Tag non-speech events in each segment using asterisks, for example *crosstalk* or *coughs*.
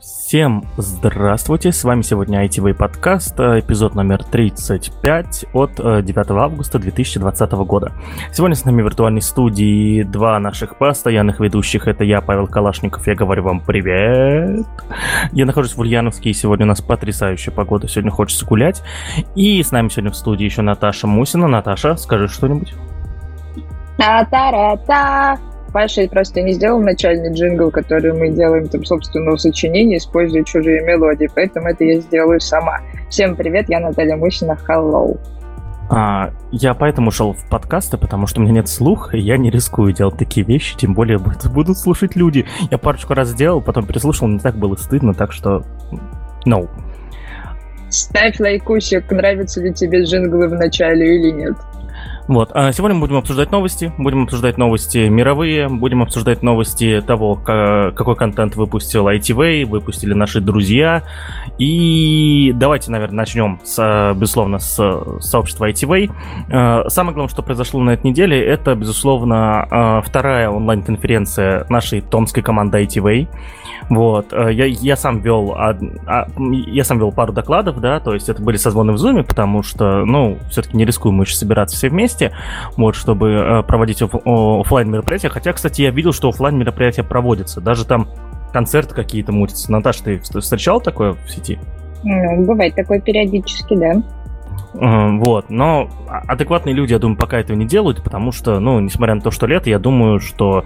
Всем здравствуйте, с вами сегодня ITV подкаст, э, эпизод номер 35 от 9 э, августа 2020 года. Сегодня с нами в виртуальной студии два наших постоянных ведущих, это я, Павел Калашников, я говорю вам привет. Я нахожусь в Ульяновске, и сегодня у нас потрясающая погода, сегодня хочется гулять. И с нами сегодня в студии еще Наташа Мусина. Наташа, скажи что-нибудь. Та-та-та-та! Паша просто не сделал начальный джингл, который мы делаем там собственного сочинения, используя чужие мелодии, поэтому это я сделаю сама. Всем привет, я Наталья Мусина, hello. А, я поэтому шел в подкасты, потому что у меня нет слуха, и я не рискую делать такие вещи, тем более будут слушать люди. Я парочку раз сделал, потом переслушал, не так было стыдно, так что no. Ставь лайкусик, нравятся ли тебе джинглы в начале или нет. Вот. А сегодня мы будем обсуждать новости. Будем обсуждать новости мировые, будем обсуждать новости того, какой контент выпустил ITV, выпустили наши друзья. И давайте, наверное, начнем, с, безусловно, с сообщества ITV. А, самое главное, что произошло на этой неделе, это, безусловно, а, вторая онлайн-конференция нашей томской команды ITV. Вот. Э, я, я сам вел я сам вел пару докладов, да, то есть это были созвоны в Zoom, потому что, ну, все-таки не рискуем мы еще собираться все вместе, вот, чтобы э, проводить офлайн мероприятия. Хотя, кстати, я видел, что офлайн мероприятия проводятся. Даже там концерты какие-то мутятся. Наташа, ты встречал такое в сети? Ну, бывает такое периодически, да. Вот, но адекватные люди, я думаю, пока этого не делают, потому что, ну, несмотря на то, что лето, я думаю, что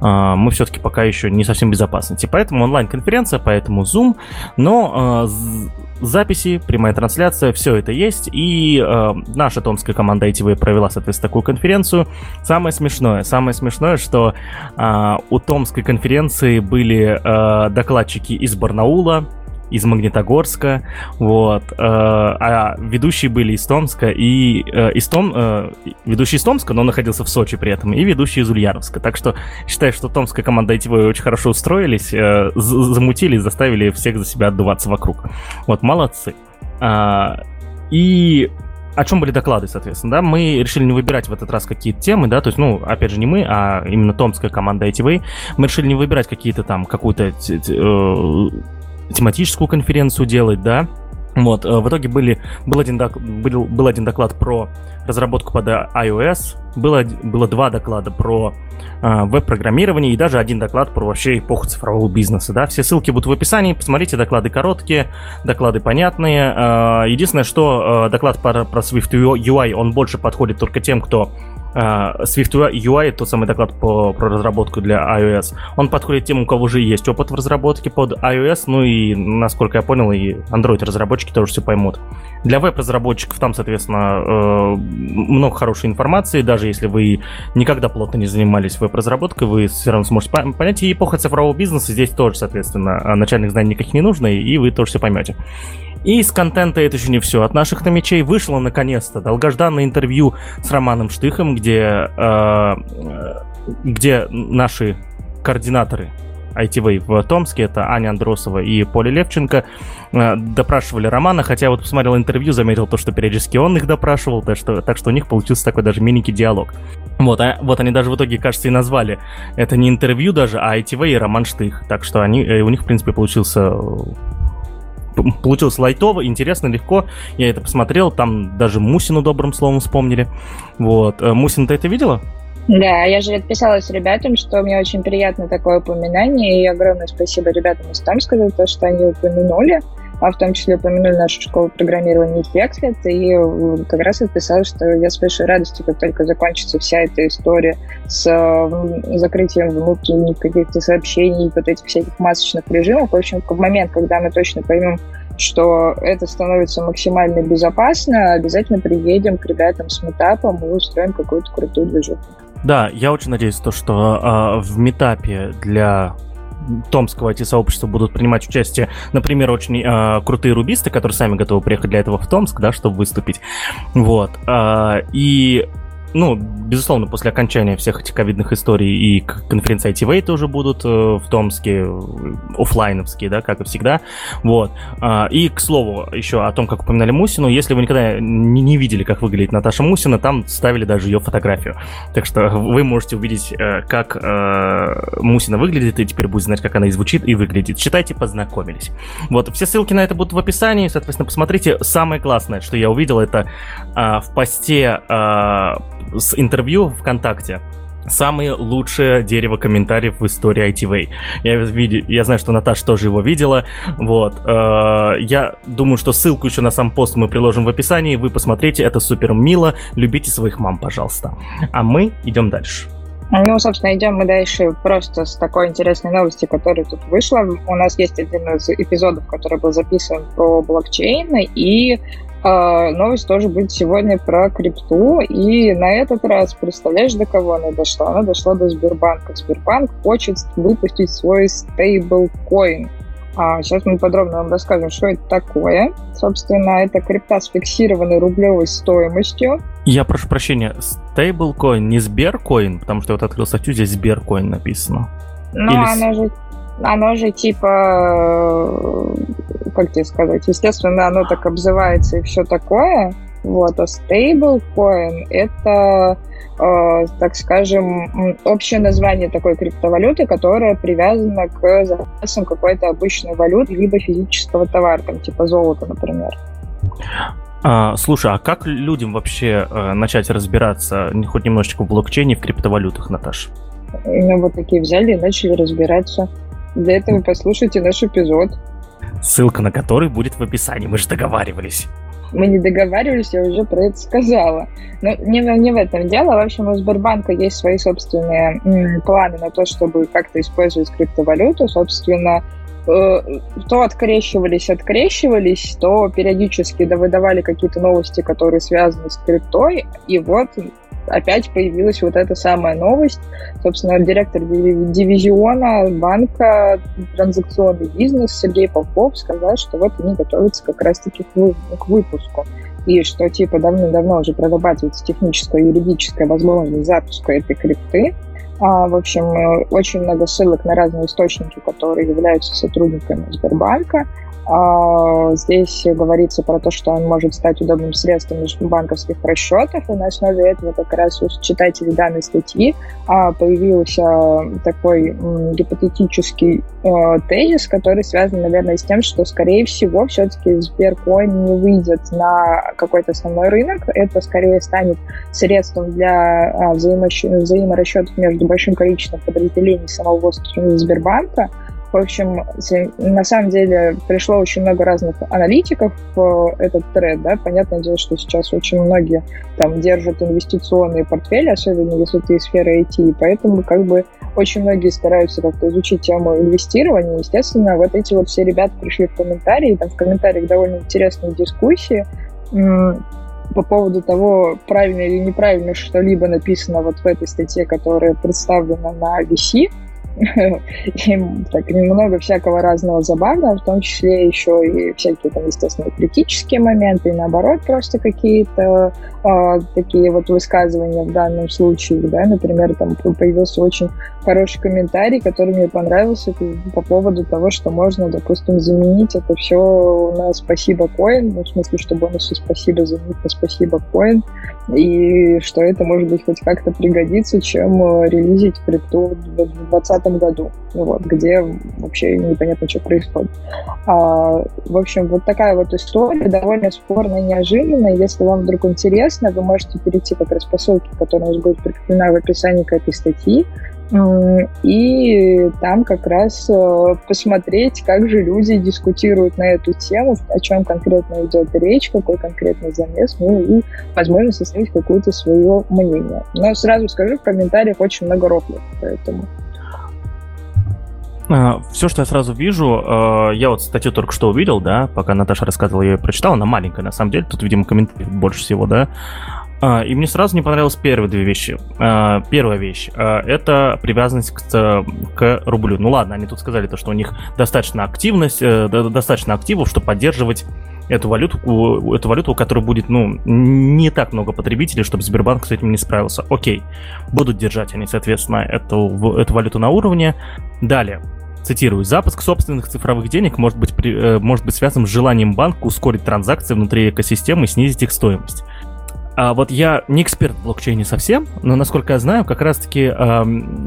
э, мы все-таки пока еще не совсем безопасны. И поэтому онлайн-конференция, поэтому Zoom, но э, записи, прямая трансляция, все это есть, и э, наша томская команда ITV провела, соответственно, такую конференцию. Самое смешное, самое смешное, что э, у томской конференции были э, докладчики из Барнаула, из Магнитогорска, вот, э, а ведущие были из Томска и э, из Том, э, ведущий из Томска, но находился в Сочи при этом, и ведущий из Ульяновска. Так что считаю, что томская команда ITV очень хорошо устроились, э, замутили заставили всех за себя отдуваться вокруг. Вот, молодцы. А, и о чем были доклады, соответственно, да, мы решили не выбирать в этот раз какие-то темы, да, то есть, ну, опять же, не мы, а именно томская команда ITV, мы решили не выбирать какие-то там, какую-то э, тематическую конференцию делать, да. Вот, э, в итоге были, был, один, был, был один доклад про разработку под iOS, было, было два доклада про э, веб-программирование и даже один доклад про вообще эпоху цифрового бизнеса. Да? Все ссылки будут в описании, посмотрите, доклады короткие, доклады понятные. Э, единственное, что э, доклад про, про Swift UI, он больше подходит только тем, кто Swift UI, тот самый доклад по, про разработку для iOS, он подходит тем, у кого уже есть опыт в разработке под iOS, ну и, насколько я понял, и Android-разработчики тоже все поймут. Для веб-разработчиков там, соответственно, uh, много хорошей информации, даже если вы никогда плотно не занимались веб-разработкой, вы все равно сможете понять. И эпоха цифрового бизнеса здесь тоже, соответственно, начальных знаний никаких не нужно, и вы тоже все поймете. И из контента это еще не все. От наших намечей вышло наконец-то долгожданное интервью с Романом Штыхом, где, э, где наши координаторы ITV в Томске, это Аня Андросова и Поля Левченко, э, допрашивали Романа, хотя вот посмотрел интервью, заметил то, что периодически он их допрашивал, так что, так что у них получился такой даже миленький диалог. Вот, а, вот они даже в итоге, кажется, и назвали это не интервью даже, а ITV и Роман Штых, так что они, э, у них, в принципе, получился получилось лайтово, интересно, легко. Я это посмотрел, там даже Мусину добрым словом вспомнили. Вот. Э, Мусин, ты это видела? Да, я же отписалась ребятам, что мне очень приятно такое упоминание, и огромное спасибо ребятам из Томска за то, что они упомянули в том числе упомянули нашу школу программирования Hexlet, и э, как раз отписалась, что я с большой радостью, как только закончится вся эта история с э, закрытием внутренних каких-то сообщений, вот этих всяких масочных режимов, в общем, в момент, когда мы точно поймем, что это становится максимально безопасно, обязательно приедем к ребятам с метапом и устроим какую-то крутую движуху. Да, я очень надеюсь, то, что э, в метапе для томского IT-сообщества будут принимать участие, например, очень э, крутые рубисты, которые сами готовы приехать для этого в Томск, да, чтобы выступить. Вот. Э, и ну, безусловно, после окончания всех этих ковидных историй и конференции ITV тоже будут э, в Томске, офлайновские, да, как и всегда. Вот. А, и, к слову, еще о том, как упоминали Мусину, если вы никогда не, не видели, как выглядит Наташа Мусина, там ставили даже ее фотографию. Так что вы можете увидеть, э, как э, Мусина выглядит, и теперь будете знать, как она и звучит, и выглядит. Читайте, познакомились. Вот, все ссылки на это будут в описании, соответственно, посмотрите. Самое классное, что я увидел, это э, в посте э, с интервью ВКонтакте самое лучшее дерево комментариев в истории ITV. Я, види, я знаю, что Наташа тоже его видела. Вот. Э, я думаю, что ссылку еще на сам пост мы приложим в описании. Вы посмотрите, это супер мило. Любите своих мам, пожалуйста. А мы идем дальше. Ну, собственно, идем мы дальше просто с такой интересной новости, которая тут вышла. У нас есть один из эпизодов, который был записан про блокчейн, и новость тоже будет сегодня про крипту. И на этот раз, представляешь, до кого она дошла? Она дошла до Сбербанка. Сбербанк хочет выпустить свой стейблкоин. А сейчас мы подробно вам расскажем, что это такое. Собственно, это крипта с фиксированной рублевой стоимостью. Я прошу прощения, стейблкоин, не Сберкоин, потому что я вот открыл статью, здесь Сберкоин написано. Ну, Или... оно же оно же типа, как тебе сказать, естественно, оно так обзывается и все такое. Вот, а stablecoin — это, э, так скажем, общее название такой криптовалюты, которая привязана к запасам какой-то обычной валюты, либо физического товара, там, типа золота, например. А, слушай, а как людям вообще э, начать разбираться хоть немножечко в блокчейне, в криптовалютах, Наташа? Ну, вот такие взяли и начали разбираться. Для этого послушайте наш эпизод. Ссылка на который будет в описании, мы же договаривались. Мы не договаривались, я уже про это сказала. Но не, не в этом дело. В общем, у Сбербанка есть свои собственные м, планы на то, чтобы как-то использовать криптовалюту. Собственно, то открещивались, открещивались, то периодически выдавали какие-то новости, которые связаны с криптой. И вот опять появилась вот эта самая новость. Собственно, директор дивизиона банка транзакционный бизнес Сергей Попов сказал, что вот они готовятся как раз-таки к выпуску. И что типа давно-давно уже прорабатывается техническая и юридическая возможность запуска этой крипты. А, в общем, э, очень много ссылок на разные источники, которые являются сотрудниками Сбербанка. А, здесь говорится про то, что он может стать удобным средством банковских расчетов, и на основе этого как раз у читателей данной статьи а, появился такой гипотетический а, тезис, который связан, наверное, с тем, что, скорее всего, все-таки Сберкоин не выйдет на какой-то основной рынок. Это скорее станет средством для взаиморасчетов между большим количеством подразделений самого Сбербанка, в общем, на самом деле пришло очень много разных аналитиков в этот тред, да, понятное дело, что сейчас очень многие там держат инвестиционные портфели, особенно если ты из сферы IT, и поэтому как бы очень многие стараются как-то изучить тему инвестирования. Естественно, вот эти вот все ребята пришли в комментарии, там в комментариях довольно интересные дискуссии по поводу того, правильно или неправильно что-либо написано вот в этой статье, которая представлена на VC, и так немного всякого разного забавного, в том числе еще и всякие там, естественно, критические моменты, и наоборот, просто какие-то э, такие вот высказывания в данном случае, да, например, там появился очень хороший комментарий, который мне понравился по поводу того, что можно, допустим, заменить это все на спасибо коин, ну, в смысле, что бонусы спасибо заменить на спасибо коин, и что это, может быть, хоть как-то пригодится, чем э, релизить крипту в 2020 году, вот, где вообще непонятно, что происходит. А, в общем, вот такая вот история, довольно спорная, неожиданная. Если вам вдруг интересно, вы можете перейти как раз по ссылке, которая у нас будет прикреплена в описании к этой статьи, и там как раз э, посмотреть, как же люди дискутируют на эту тему, о чем конкретно идет речь, какой конкретный замес, ну и, возможно, составить какое-то свое мнение. Но сразу скажу, в комментариях очень много рофлов, поэтому... А, Все, что я сразу вижу, э, я вот статью только что увидел, да, пока Наташа рассказывала, я ее прочитал, она маленькая, на самом деле, тут, видимо, комментариев больше всего, да, а, и мне сразу не понравилось первые две вещи. А, первая вещь а, это привязанность к, к рублю. Ну ладно, они тут сказали то, что у них достаточно активность, э, достаточно активов, чтобы поддерживать эту валюту, эту валюту, у которой будет, ну, не так много потребителей, чтобы Сбербанк с этим не справился. Окей, будут держать они, соответственно, эту, эту валюту на уровне. Далее, Цитирую, запуск собственных цифровых денег может быть, при, э, может быть связан с желанием банка ускорить транзакции внутри экосистемы и снизить их стоимость. А вот я не эксперт в блокчейне совсем, но насколько я знаю, как раз-таки э,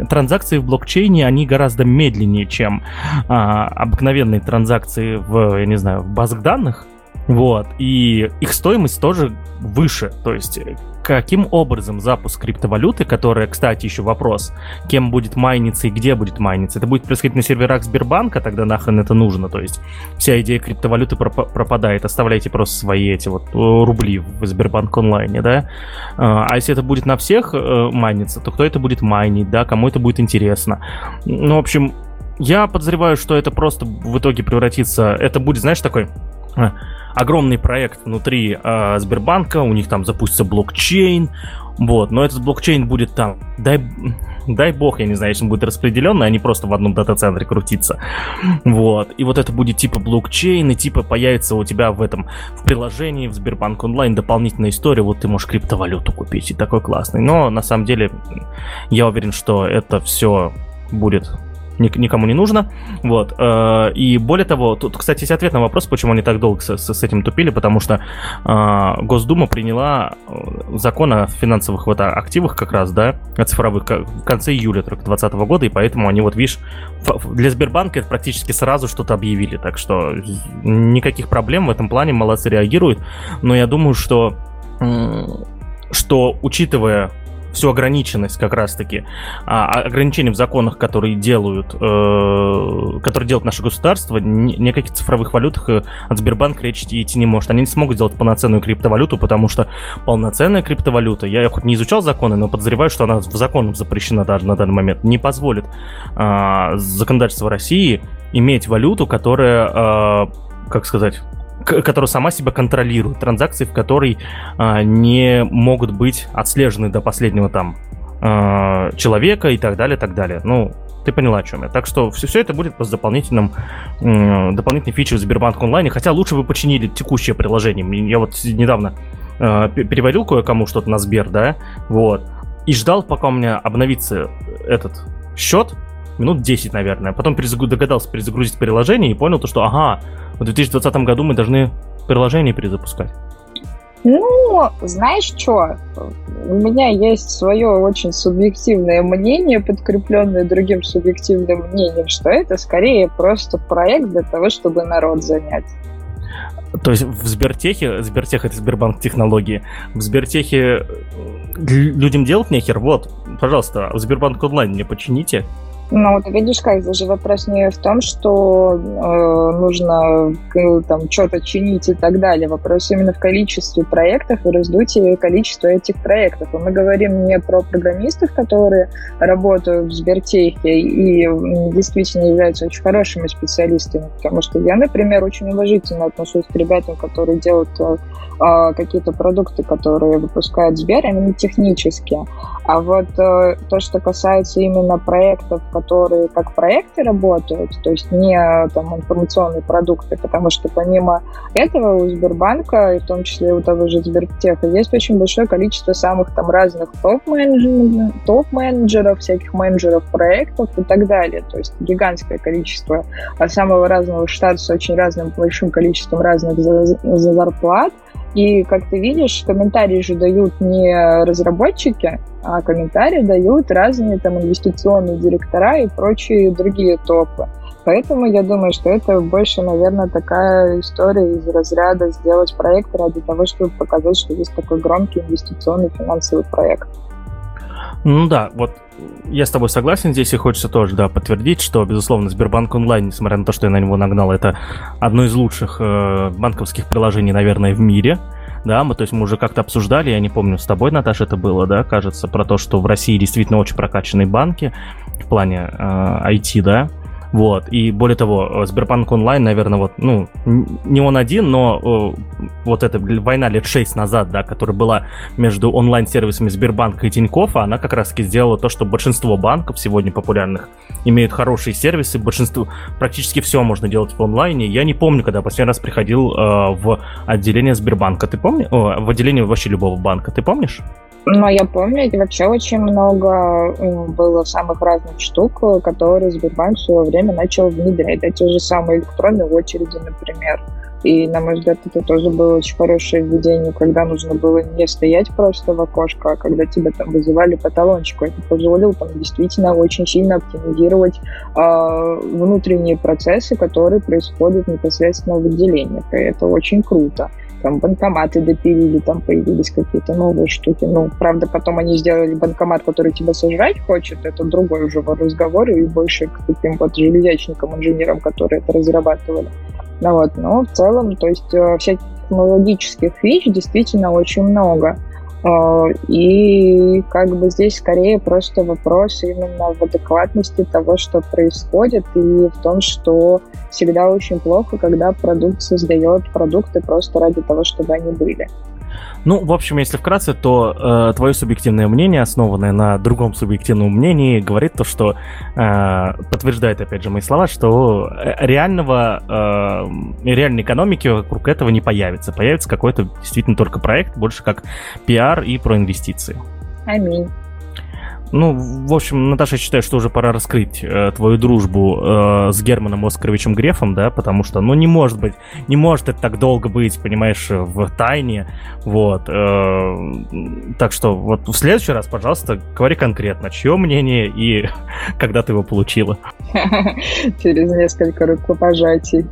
транзакции в блокчейне, они гораздо медленнее, чем э, обыкновенные транзакции в, я не знаю, в базах данных. Вот, и их стоимость тоже выше. То есть, каким образом запуск криптовалюты, которая, кстати, еще вопрос, кем будет майниться и где будет майниться, это будет происходить на серверах Сбербанка, тогда нахрен это нужно. То есть, вся идея криптовалюты проп- пропадает. Оставляйте просто свои эти вот э, рубли в Сбербанк онлайне, да. А, а если это будет на всех э, майниться, то кто это будет майнить, да, кому это будет интересно. Ну, в общем, я подозреваю, что это просто в итоге превратится... Это будет, знаешь, такой а, огромный проект внутри э, Сбербанка, у них там запустится блокчейн, вот, но этот блокчейн будет там, дай, дай бог, я не знаю, если он будет распределенный, а не просто в одном дата-центре крутиться, вот, и вот это будет типа блокчейн, и типа появится у тебя в этом, в приложении, в Сбербанк онлайн дополнительная история, вот ты можешь криптовалюту купить, и такой классный, но на самом деле я уверен, что это все будет никому не нужно. Вот. Э, и более того, тут, кстати, есть ответ на вопрос, почему они так долго с, с этим тупили, потому что э, Госдума приняла э, закон о финансовых вот активах как раз, да, цифровых в конце июля 2020 года, и поэтому они вот, видишь, для Сбербанка это практически сразу что-то объявили, так что никаких проблем в этом плане, молодцы реагируют, но я думаю, что что учитывая всю ограниченность как раз-таки, а, а, ограничения в законах, которые делают, э, которые делают наше государство, ни, ни цифровых валютах э, от Сбербанка речь идти не может. Они не смогут сделать полноценную криптовалюту, потому что полноценная криптовалюта, я хоть не изучал законы, но подозреваю, что она в законом запрещена даже на данный момент, не позволит э, законодательство России иметь валюту, которая, э, как сказать, которая сама себя контролирует, транзакции, в которой а, не могут быть отслежены до последнего там а, человека и так далее, так далее. Ну, ты поняла, о чем я. Так что все, все это будет просто дополнительным, дополнительной фичей в Сбербанк онлайне. Хотя лучше бы починили текущее приложение. Я вот недавно э, переводил кое-кому что-то на Сбер, да, вот, и ждал, пока у меня обновится этот счет, минут 10, наверное. Потом перезагру... догадался перезагрузить приложение и понял то, что, ага, в 2020 году мы должны приложение перезапускать. Ну, знаешь что? У меня есть свое очень субъективное мнение, подкрепленное другим субъективным мнением, что это скорее просто проект для того, чтобы народ занять. То есть в Сбертехе, Сбертех это Сбербанк технологии, в Сбертехе людям делать нехер, вот, пожалуйста, в Сбербанк онлайн мне почините, ну, ты видишь, как здесь же вопрос не в том, что э, нужно э, там что-то чинить и так далее. Вопрос именно в количестве проектов и раздутии количества этих проектов. И мы говорим не про программистов, которые работают в Сбертехе и действительно являются очень хорошими специалистами, потому что я, например, очень уважительно отношусь к ребятам, которые делают э, а, какие-то продукты, которые выпускает Сбер, именно технические. А вот э, то, что касается именно проектов, которые как проекты работают, то есть не там информационные продукты, потому что помимо этого у Сбербанка, и в том числе у того же Сбертеха, есть очень большое количество самых там разных топ-менеджеров, топ-менеджеров, всяких менеджеров проектов и так далее. То есть гигантское количество самого разного штата с очень разным большим количеством разных за, за зарплат. И, как ты видишь, комментарии же дают не разработчики, а комментарии дают разные там инвестиционные директора и прочие другие топы. Поэтому я думаю, что это больше, наверное, такая история из разряда сделать проект ради того, чтобы показать, что есть такой громкий инвестиционный финансовый проект. Ну да, вот я с тобой согласен здесь, и хочется тоже, да, подтвердить, что, безусловно, Сбербанк онлайн, несмотря на то, что я на него нагнал, это одно из лучших э, банковских приложений, наверное, в мире. Да, мы, то есть мы уже как-то обсуждали, я не помню, с тобой, Наташа, это было, да, кажется, про то, что в России действительно очень прокачанные банки в плане э, IT, да, Вот. И более того, э, Сбербанк онлайн, наверное, вот, ну, не он один, но э, вот эта война лет 6 назад, да, которая была между онлайн-сервисами Сбербанка и Тинькоффа, она как раз-таки сделала то, что большинство банков сегодня популярных имеют хорошие сервисы, большинство, практически все можно делать в онлайне. Я не помню, когда последний раз приходил э, в отделение Сбербанка. Ты помнишь? в отделение вообще любого банка. Ты помнишь? Но я помню, вообще очень много было самых разных штук, которые Сбербанк в свое время начал внедрять. Эти же самые электронные очереди, например. И, на мой взгляд, это тоже было очень хорошее введение, когда нужно было не стоять просто в окошко, а когда тебя там вызывали по талончику. Это позволило там действительно очень сильно оптимизировать э, внутренние процессы, которые происходят непосредственно в отделениях. И это очень круто там банкоматы допилили, там появились какие-то новые штуки. Ну, правда, потом они сделали банкомат, который тебя сожрать хочет, это другой уже разговор, и больше к таким вот железячникам, инженерам, которые это разрабатывали. Ну вот, но в целом, то есть э, всяких технологических фич действительно очень много. А, и как бы здесь скорее просто вопрос именно в адекватности того, что происходит, и в том, что всегда очень плохо, когда продукт создает продукты просто ради того, чтобы они были. Ну, в общем, если вкратце, то э, твое субъективное мнение, основанное на другом субъективном мнении, говорит то, что э, подтверждает, опять же, мои слова, что э, реального, э, реальной экономики вокруг этого не появится. Появится какой-то действительно только проект, больше как пиар и про инвестиции. Аминь. Ну, в общем, Наташа, я считаю, что уже пора раскрыть э, твою дружбу э, с Германом Оскаровичем Грефом, да, потому что, ну, не может быть, не может это так долго быть, понимаешь, в тайне, вот. Э, так что вот в следующий раз, пожалуйста, говори конкретно, чье мнение и *laughs* когда ты его получила. *laughs* Через несколько рукопожатий.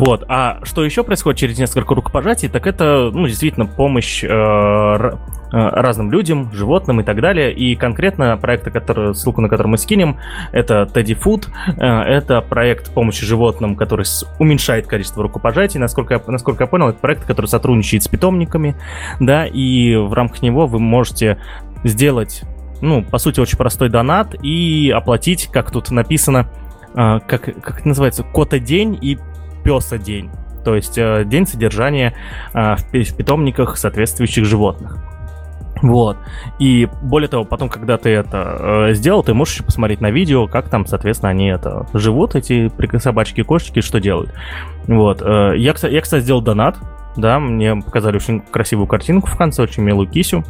Вот. А что еще происходит через несколько рукопожатий, так это, ну, действительно, помощь э, э, разным людям, животным и так далее. И конкретно проект, который, ссылку на который мы скинем, это Teddy Food. Э, это проект помощи животным, который уменьшает количество рукопожатий. Насколько я, насколько я понял, это проект, который сотрудничает с питомниками, да, и в рамках него вы можете сделать, ну, по сути, очень простой донат и оплатить, как тут написано, Uh, как, как это называется, кота день и песа день, то есть э, день содержания э, в, питомниках соответствующих животных. Вот. И более того, потом, когда ты это э, сделал, ты можешь посмотреть на видео, как там, соответственно, они это живут, эти собачки кошечки, что делают. Вот. Э, я, я, кстати, сделал донат. Да, мне показали очень красивую картинку в конце, очень милую кисю.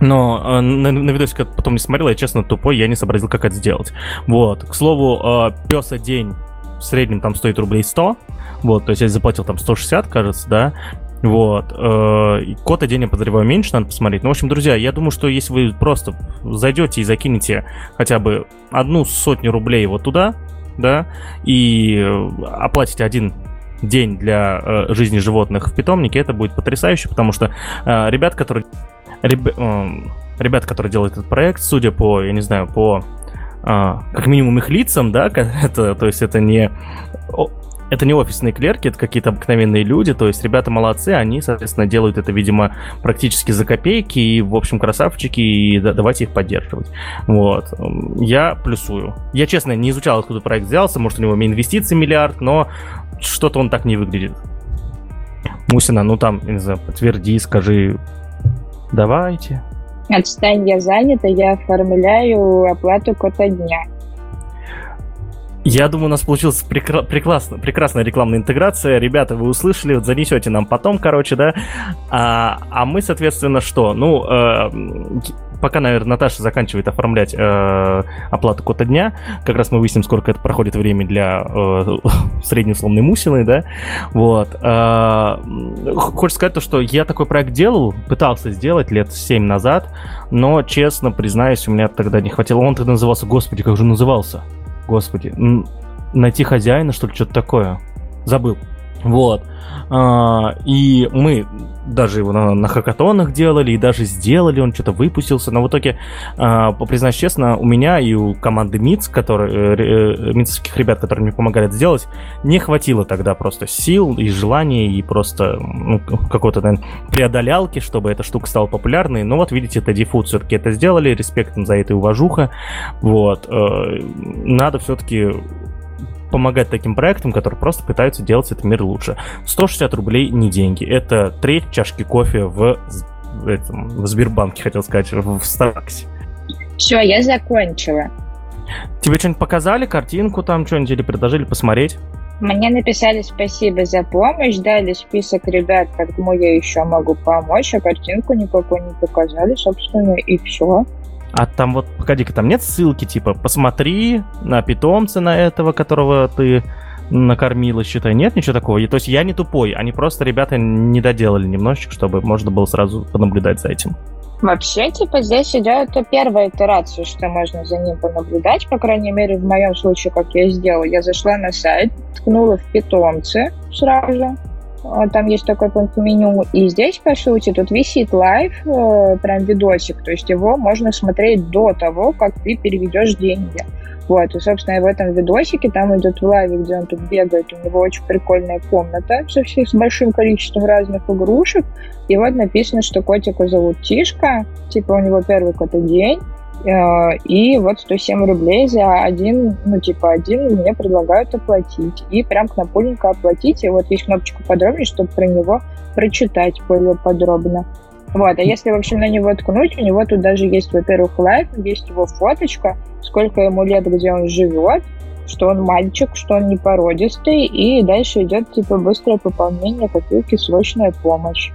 Но э, на, на видосик потом не смотрел, я честно тупой, я не сообразил, как это сделать. Вот. К слову, э, песа день в среднем там стоит рублей 100. Вот, то есть я заплатил там 160, кажется, да. Вот. Э, кота день, я подозреваю, меньше, надо посмотреть. Ну, в общем, друзья, я думаю, что если вы просто зайдете и закинете хотя бы одну сотню рублей вот туда, да, и оплатите один день для э, жизни животных в питомнике, это будет потрясающе, потому что э, ребят, которые... Реб, э, ребят, которые делают этот проект, судя по, я не знаю, по э, как минимум их лицам, да, *laughs* это, то есть это не это не офисные клерки, это какие-то обыкновенные люди, то есть ребята молодцы, они, соответственно, делают это, видимо, практически за копейки, и, в общем, красавчики, и давайте их поддерживать. Вот. Я плюсую. Я, честно, не изучал, откуда проект взялся, может, у него инвестиции миллиард, но что-то он так не выглядит. Мусина, ну там, не знаю, подтверди, скажи, давайте. Отстань, я занята, я оформляю оплату кота дня. Я думаю, у нас получилась прекра- прекрасно, прекрасная рекламная интеграция. Ребята, вы услышали, вот занесете нам потом, короче, да. А, а мы, соответственно, что? Ну, э, пока, наверное, Наташа заканчивает оформлять э, оплату кота дня, как раз мы выясним, сколько это проходит время для э, *laughs* среднеусловной мусины, да. Вот. Э, хочется сказать то, что я такой проект делал, пытался сделать лет 7 назад, но, честно признаюсь, у меня тогда не хватило. Он тогда назывался, господи, как же назывался? Господи, найти хозяина, что ли, что-то такое. Забыл. Вот. А, и мы даже его на, на хакатонах делали, и даже сделали, он что-то выпустился, но в итоге, а, признаюсь честно, у меня и у команды МИЦ, которые, э, МИЦовских ребят, которые мне помогали это сделать, не хватило тогда просто сил и желаний, и просто ну, какой-то, наверное, преодолялки, чтобы эта штука стала популярной. Но вот, видите, это Food все-таки это сделали, респект им за это и уважуха. Вот. Э, надо все-таки помогать таким проектам, которые просто пытаются делать этот мир лучше. 160 рублей не деньги. Это треть чашки кофе в, в, этом, в Сбербанке, хотел сказать, в Старбаксе. Все, я закончила. Тебе что-нибудь показали, картинку там, что-нибудь или предложили посмотреть? Мне написали спасибо за помощь, дали список ребят, кому я еще могу помочь, а картинку никакой не показали, собственно, и все. А там вот, погоди-ка, там нет ссылки, типа, посмотри на питомца на этого, которого ты накормила, считай, нет ничего такого? И, то есть я не тупой, они просто, ребята, не доделали немножечко, чтобы можно было сразу понаблюдать за этим. Вообще, типа, здесь идет первая итерация, что можно за ним понаблюдать, по крайней мере, в моем случае, как я сделала. Я зашла на сайт, ткнула в питомцы сразу, там есть такой пункт меню, и здесь, по сути, тут висит live, э, прям видосик, то есть его можно смотреть до того, как ты переведешь деньги. Вот, и, собственно, в этом видосике там идет в live, где он тут бегает, у него очень прикольная комната со всей, с большим количеством разных игрушек, и вот написано, что котика зовут Тишка, типа у него первый кота день, и вот 107 рублей за один, ну, типа, один мне предлагают оплатить. И прям кнопульненько оплатить. И вот есть кнопочка подробнее, чтобы про него прочитать более подробно. Вот, а если, в общем, на него ткнуть, у него тут даже есть, во-первых, лайк, есть его фоточка, сколько ему лет, где он живет, что он мальчик, что он не породистый, и дальше идет, типа, быстрое пополнение копилки «Срочная помощь».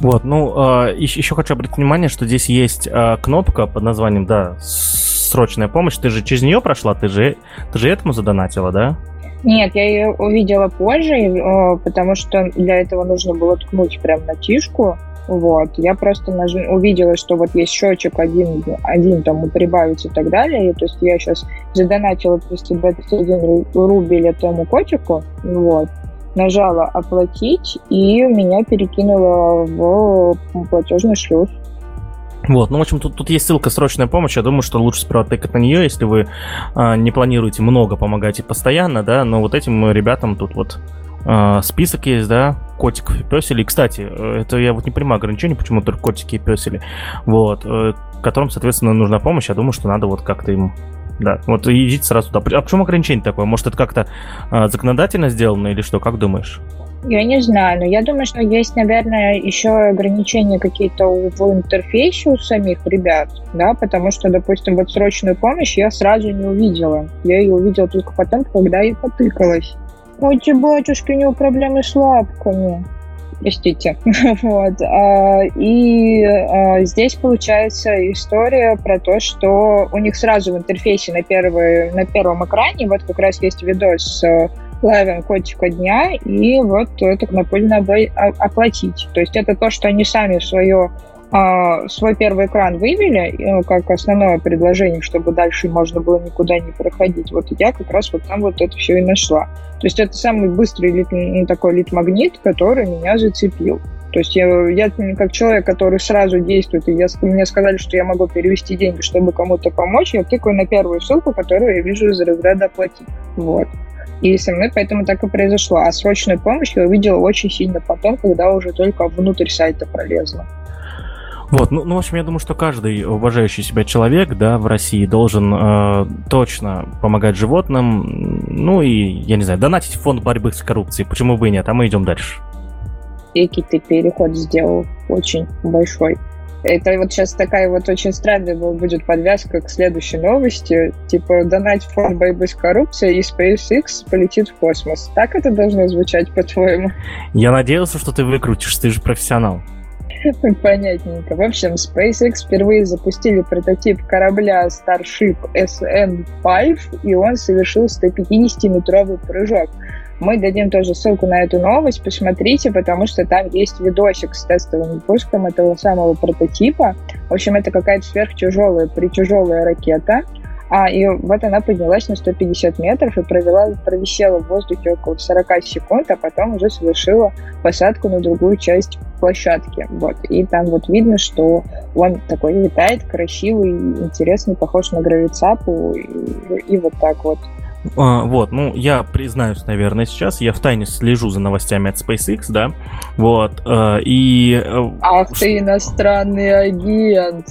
Вот, ну, э, еще, еще хочу обратить внимание, что здесь есть э, кнопка под названием, да, «Срочная помощь». Ты же через нее прошла, ты же, ты же этому задонатила, да? Нет, я ее увидела позже, э, потому что для этого нужно было ткнуть прям на тишку, вот. Я просто наж... увидела, что вот есть счетчик один, один там прибавить и так далее. И, то есть я сейчас задонатила 321 рубль этому котику. Вот. Нажала оплатить, и меня перекинуло в платежный шлюз. Вот, ну, в общем, тут, тут есть ссылка «Срочная помощь». Я думаю, что лучше сперва тыкать на нее, если вы а, не планируете много помогать и постоянно, да, но вот этим ребятам тут вот а, список есть, да, котиков и песелей. Кстати, э, это я вот не понимаю ограничений, почему только котики и песели. Вот, э, которым, соответственно, нужна помощь. Я думаю, что надо вот как-то им да, вот идите сразу туда. А почему ограничение такое? Может, это как-то а, законодательно сделано или что? Как думаешь? Я не знаю, но я думаю, что есть, наверное, еще ограничения какие-то в интерфейсе у самих ребят, да, потому что, допустим, вот срочную помощь я сразу не увидела. Я ее увидела только потом, когда я потыкалась. Ой, батюшки, у него проблемы с лапками. Простите. *laughs* вот. А, и а, здесь получается история про то, что у них сразу в интерфейсе на, первый, на первом экране вот как раз есть видос с лайвом котика дня, и вот это кнопольно оплатить. То есть это то, что они сами свое а, свой первый экран вывели э, как основное предложение, чтобы дальше можно было никуда не проходить. Вот я как раз вот там вот это все и нашла. То есть это самый быстрый лид, такой лид-магнит, который меня зацепил. То есть я, я как человек, который сразу действует, и я, мне сказали, что я могу перевести деньги, чтобы кому-то помочь, я тыкаю на первую ссылку, которую я вижу из разряда оплатить. Вот. И со мной поэтому так и произошло. А срочную помощь я увидела очень сильно потом, когда уже только внутрь сайта пролезла. Вот, ну, ну, в общем, я думаю, что каждый уважающий себя человек, да, в России должен э, точно помогать животным, ну и, я не знаю, донатить в фонд борьбы с коррупцией, почему бы и нет, а мы идем дальше. Некий ты переход сделал очень большой. Это вот сейчас такая вот очень странная будет подвязка к следующей новости. Типа, донать фонд борьбы с коррупцией, и SpaceX полетит в космос. Так это должно звучать, по-твоему? Я надеялся, что ты выкрутишь, ты же профессионал. *laughs* Понятненько. В общем, SpaceX впервые запустили прототип корабля Starship SN5, и он совершил 150-метровый прыжок. Мы дадим тоже ссылку на эту новость, посмотрите, потому что там есть видосик с тестовым выпуском этого самого прототипа. В общем, это какая-то сверхтяжелая, притяжелая ракета, а, и вот она поднялась на 150 метров и провела, провисела в воздухе около 40 секунд, а потом уже совершила посадку на другую часть площадки. Вот. И там вот видно, что он такой летает, красивый, интересный, похож на гравицапу, и, и вот так вот. А, вот, ну, я признаюсь, наверное, сейчас, я в тайне слежу за новостями от SpaceX, да, вот, э, и... Э, Ах ты иностранный агент!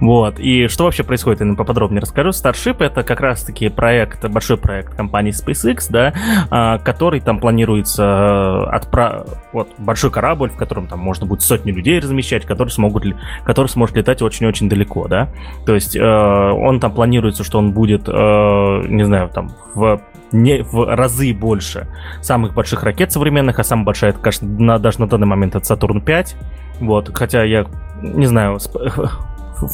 Вот, и что вообще происходит, я поподробнее расскажу. Starship — это как раз-таки проект, большой проект компании SpaceX, да, а, который там планируется э, отправ... вот, большой корабль, в котором там можно будет сотни людей размещать, которые смогут, который сможет летать очень-очень далеко, да, то есть он там планируется, что он будет, не знаю, там, в не в разы больше самых больших ракет современных, а самая большая, это, конечно, на, даже на данный момент это Сатурн 5. Вот, хотя я не знаю, *laughs*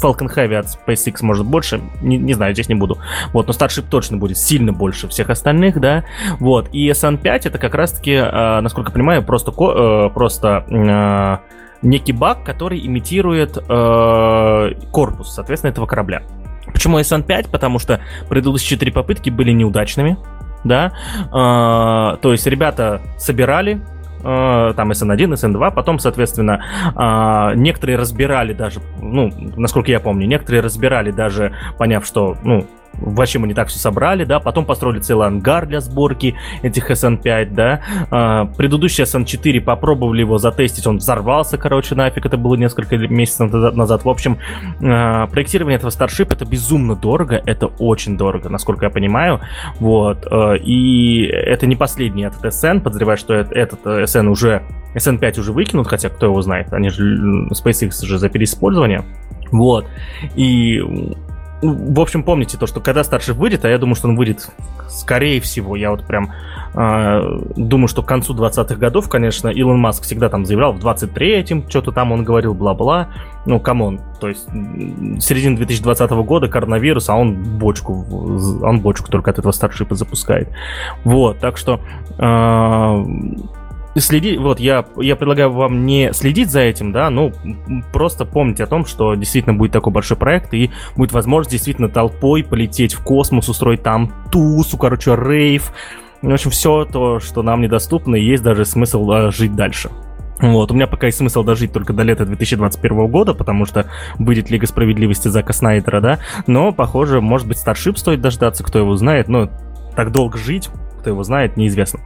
Falcon Heavy от SpaceX может больше, не, не знаю, здесь не буду. Вот, но Starship точно будет сильно больше всех остальных, да. Вот, и SN5 это как раз-таки, э, насколько я понимаю, просто, э, просто э, некий баг, который имитирует э, корпус, соответственно, этого корабля. Почему SN5? Потому что предыдущие четыре попытки были неудачными, да, э, то есть ребята собирали, э, там SN1, SN2, потом, соответственно, э, некоторые разбирали даже, ну, насколько я помню, некоторые разбирали даже, поняв, что, ну, мы не так все собрали, да, потом построили целый ангар для сборки этих SN5, да, а, предыдущий SN4 попробовали его затестить, он взорвался, короче, нафиг, это было несколько месяцев назад, в общем, а, проектирование этого Starship это безумно дорого, это очень дорого, насколько я понимаю, вот, а, и это не последний этот SN, подозреваю, что этот SN уже, SN5 уже выкинут, хотя кто его знает, они же, SpaceX же за переиспользование, вот, и в общем, помните то, что когда старший выйдет, а я думаю, что он выйдет, скорее всего, я вот прям э, думаю, что к концу 20-х годов, конечно, Илон Маск всегда там заявлял, в 23-м что-то там он говорил, бла-бла. Ну, come on, то есть середина 2020 года коронавирус, а он бочку, он бочку только от этого старшипа запускает. Вот, так что... Э, следить, вот я, я предлагаю вам не следить за этим, да, ну, просто помните о том, что действительно будет такой большой проект, и будет возможность действительно толпой полететь в космос, устроить там тусу, короче, рейв, в общем, все то, что нам недоступно, и есть даже смысл а, жить дальше. Вот, у меня пока есть смысл дожить только до лета 2021 года, потому что выйдет Лига Справедливости Зака Снайдера, да, но, похоже, может быть, Старшип стоит дождаться, кто его знает, но так долго жить, кто его знает, неизвестно,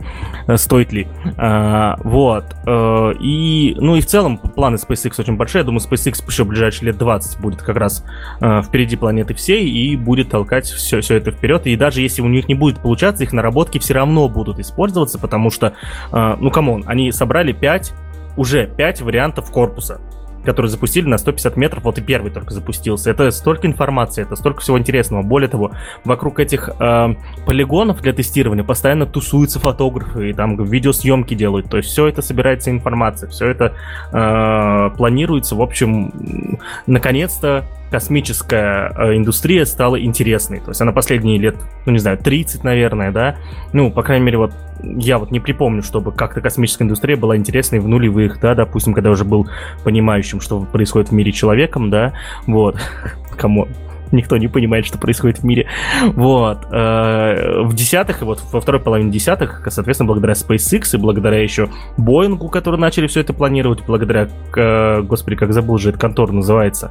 э, стоит ли. А, вот. А, и, ну и в целом планы SpaceX очень большие. Я думаю, SpaceX еще в ближайшие лет 20 будет как раз а, впереди планеты всей и будет толкать все, все это вперед. И даже если у них не будет получаться, их наработки все равно будут использоваться, потому что, ну, come on, они собрали 5, уже 5 вариантов корпуса который запустили на 150 метров, вот и первый только запустился. Это столько информации, это столько всего интересного. Более того, вокруг этих э, полигонов для тестирования постоянно тусуются фотографы и там видеосъемки делают. То есть все это собирается информация, все это э, планируется. В общем, наконец-то космическая э, индустрия стала интересной. То есть она последние лет, ну не знаю, 30, наверное, да. Ну, по крайней мере, вот я вот не припомню, чтобы как-то космическая индустрия была интересной в нулевых, да, допустим, когда уже был понимающим, что происходит в мире человеком, да, вот. *laughs* Кому никто не понимает, что происходит в мире. Вот. Э, в десятых и вот во второй половине десятых, соответственно, благодаря SpaceX и благодаря еще Боингу, которые начали все это планировать, благодаря, э, господи, как забыл же, эта контора называется,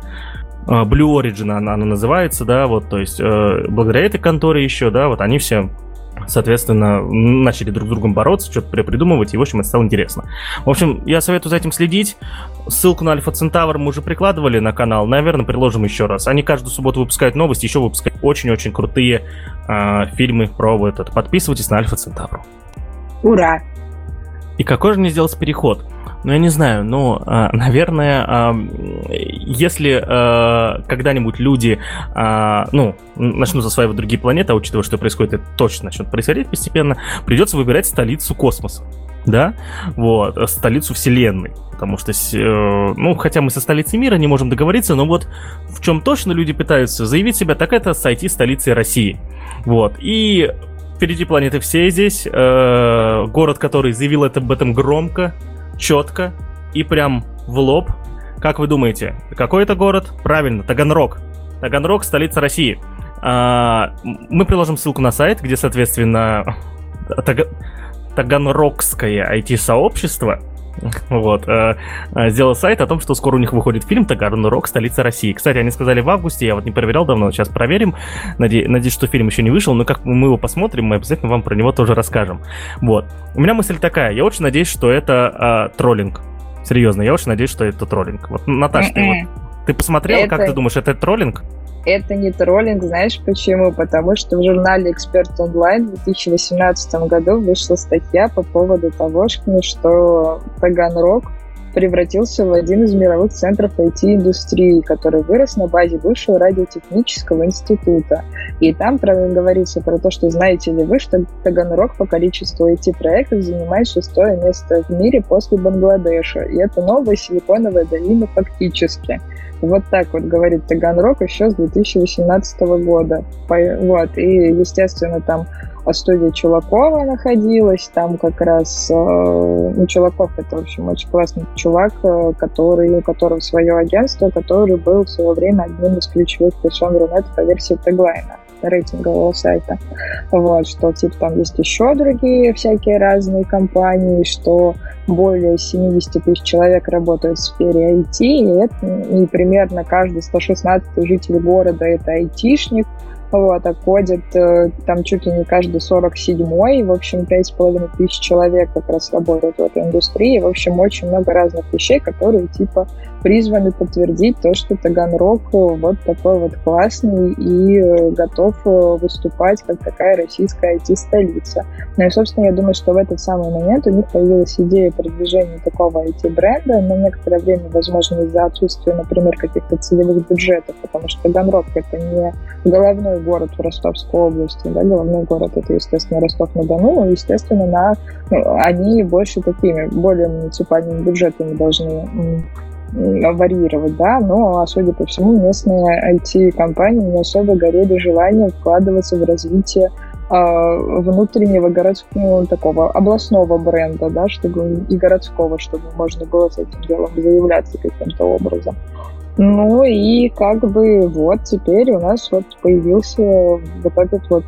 Blue Origin она, она называется, да, вот, то есть э, благодаря этой конторе еще, да, вот они все соответственно, начали друг с другом бороться, что-то придумывать, и, в общем, это стало интересно. В общем, я советую за этим следить. Ссылку на Альфа Центавр мы уже прикладывали на канал, наверное, приложим еще раз. Они каждую субботу выпускают новости, еще выпускают очень-очень крутые э, фильмы про вот это. Подписывайтесь на Альфа Центавр. Ура! И какой же мне сделать переход? Ну, я не знаю, но, а, наверное, а, если а, когда-нибудь люди, ну, начнут осваивать другие планеты, а учитывая, что происходит, это точно начнет происходить постепенно, придется выбирать столицу космоса. Да, вот, столицу Вселенной. Потому что, э, ну, хотя мы со столицей мира не можем договориться, но вот в чем точно люди пытаются заявить себя, так это сойти столицей России. Вот, и впереди планеты все здесь. Э, город, который заявил это, об этом громко, четко и прям в лоб. Как вы думаете, какой это город? Правильно, Таганрог. Таганрог – столица России. А, мы приложим ссылку на сайт, где, соответственно, *laughs* Таг... Таганрогское IT-сообщество вот, э, э, сделал сайт о том, что скоро у них выходит фильм «Таганрог. Столица России». Кстати, они сказали в августе, я вот не проверял давно, сейчас проверим. Наде- надеюсь, что фильм еще не вышел, но как мы его посмотрим, мы обязательно вам про него тоже расскажем. Вот. У меня мысль такая, я очень надеюсь, что это э, троллинг. Серьезно, я очень надеюсь, что это троллинг. Вот, Наташа, ты, вот, м-м. ты посмотрела, это... как ты думаешь, это троллинг? Это не троллинг, знаешь почему? Потому что в журнале «Эксперт онлайн» в 2018 году вышла статья по поводу того, что Таганрог превратился в один из мировых центров IT-индустрии, который вырос на базе бывшего радиотехнического института. И там говорится про то, что знаете ли вы, что Таганрог по количеству IT-проектов занимает шестое место в мире после Бангладеша. И это новая силиконовая долина фактически. Вот так вот говорит Таганрог еще с 2018 года. Вот. И, естественно, там студия Чулакова находилась, там как раз, э, ну, Чулаков это, в общем, очень классный чувак, э, который, у которого свое агентство, который был в свое время одним из ключевых персон Рунета по версии теглайна рейтингового сайта. Вот, что типа там есть еще другие всякие разные компании, что более 70 тысяч человек работают в сфере IT, и, это, и примерно каждый 116 житель города это айтишник, вот, а кодит э, там чуть ли не каждый 47-й, в общем, 5,5 тысяч человек как раз работают в этой индустрии, в общем, очень много разных вещей, которые, типа, призваны подтвердить то, что Таганрог э, вот такой вот классный и э, готов выступать как такая российская IT-столица. Ну и, собственно, я думаю, что в этот самый момент у них появилась идея продвижения такого IT-бренда на некоторое время, возможно, из-за отсутствия, например, каких-то целевых бюджетов, потому что Таганрог — это не головной город в Ростовской области, да, головной город это, естественно, Ростов-на-Дону, естественно, на, ну, они больше такими, более муниципальными бюджетами должны варьировать, да, но, а судя по всему, местные IT-компании не особо горели желанием вкладываться в развитие э, внутреннего городского, ну, такого областного бренда, да, чтобы и городского, чтобы можно было с этим делом заявляться каким-то образом. Ну и как бы вот теперь у нас вот появился вот этот вот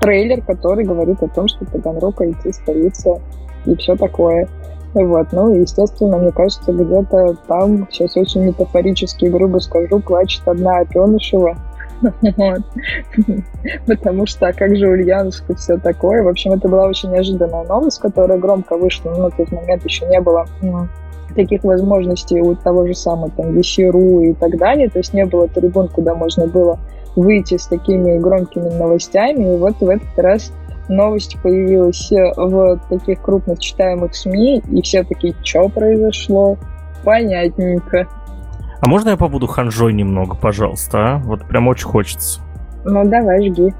трейлер, который говорит о том, что Таганрог IT столица и все такое. Вот, ну, естественно, мне кажется, где-то там, сейчас очень метафорически грубо скажу, плачет одна Опенышева. *laughs* Потому что, а как же Ульяновск и все такое. В общем, это была очень неожиданная новость, которая громко вышла, но на тот момент еще не было таких возможностей у того же самого там Вещеру и так далее, то есть не было трибун, куда можно было выйти с такими громкими новостями, и вот в этот раз новость появилась в таких крупных читаемых СМИ, и все такие, что произошло? Понятненько. А можно я побуду ханжой немного, пожалуйста, а? Вот прям очень хочется. Ну, давай, жги.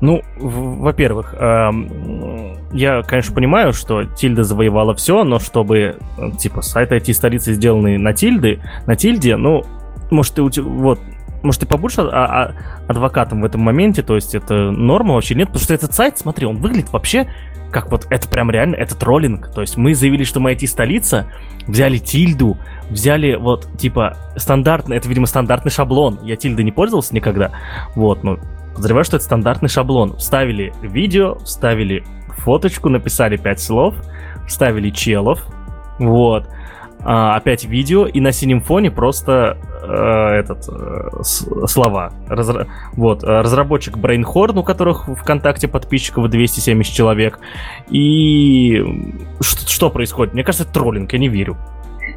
Ну, во-первых, эм, я, конечно, понимаю, что Тильда завоевала все, но чтобы, э, типа, сайт IT-столицы сделанный на Тильды, на Тильде, ну, может, ты, вот, может, ты побудешь а, а, адвокатом в этом моменте, то есть это норма вообще нет, потому что этот сайт, смотри, он выглядит вообще как вот, это прям реально, это троллинг, то есть мы заявили, что мы IT-столица, взяли Тильду, взяли вот, типа, стандартный, это, видимо, стандартный шаблон, я Тильды не пользовался никогда, вот, ну, Подозреваю, что это стандартный шаблон. Вставили видео, вставили фоточку, написали пять слов, вставили челов, вот. А, опять видео, и на синем фоне просто э, этот э, слова. Разра... Вот, э, разработчик Brainhorn, у которых ВКонтакте подписчиков 270 человек. И что, что происходит? Мне кажется, троллинг, я не верю.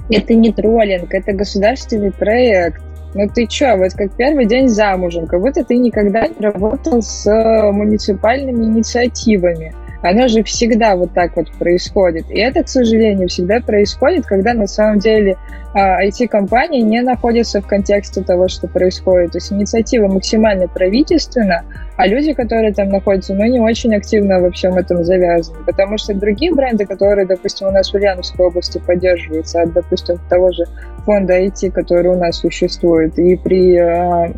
Это не троллинг, это государственный проект. Ну ты чё, вот как первый день замужем, как будто ты никогда не работал с муниципальными инициативами. Оно же всегда вот так вот происходит. И это, к сожалению, всегда происходит, когда на самом деле IT-компании а, не находятся в контексте того, что происходит. То есть инициатива максимально правительственна, а люди, которые там находятся, ну, не очень активно во всем этом завязаны. Потому что другие бренды, которые, допустим, у нас в Ульяновской области поддерживаются, от, допустим, того же фонда IT, который у нас существует, и при, а,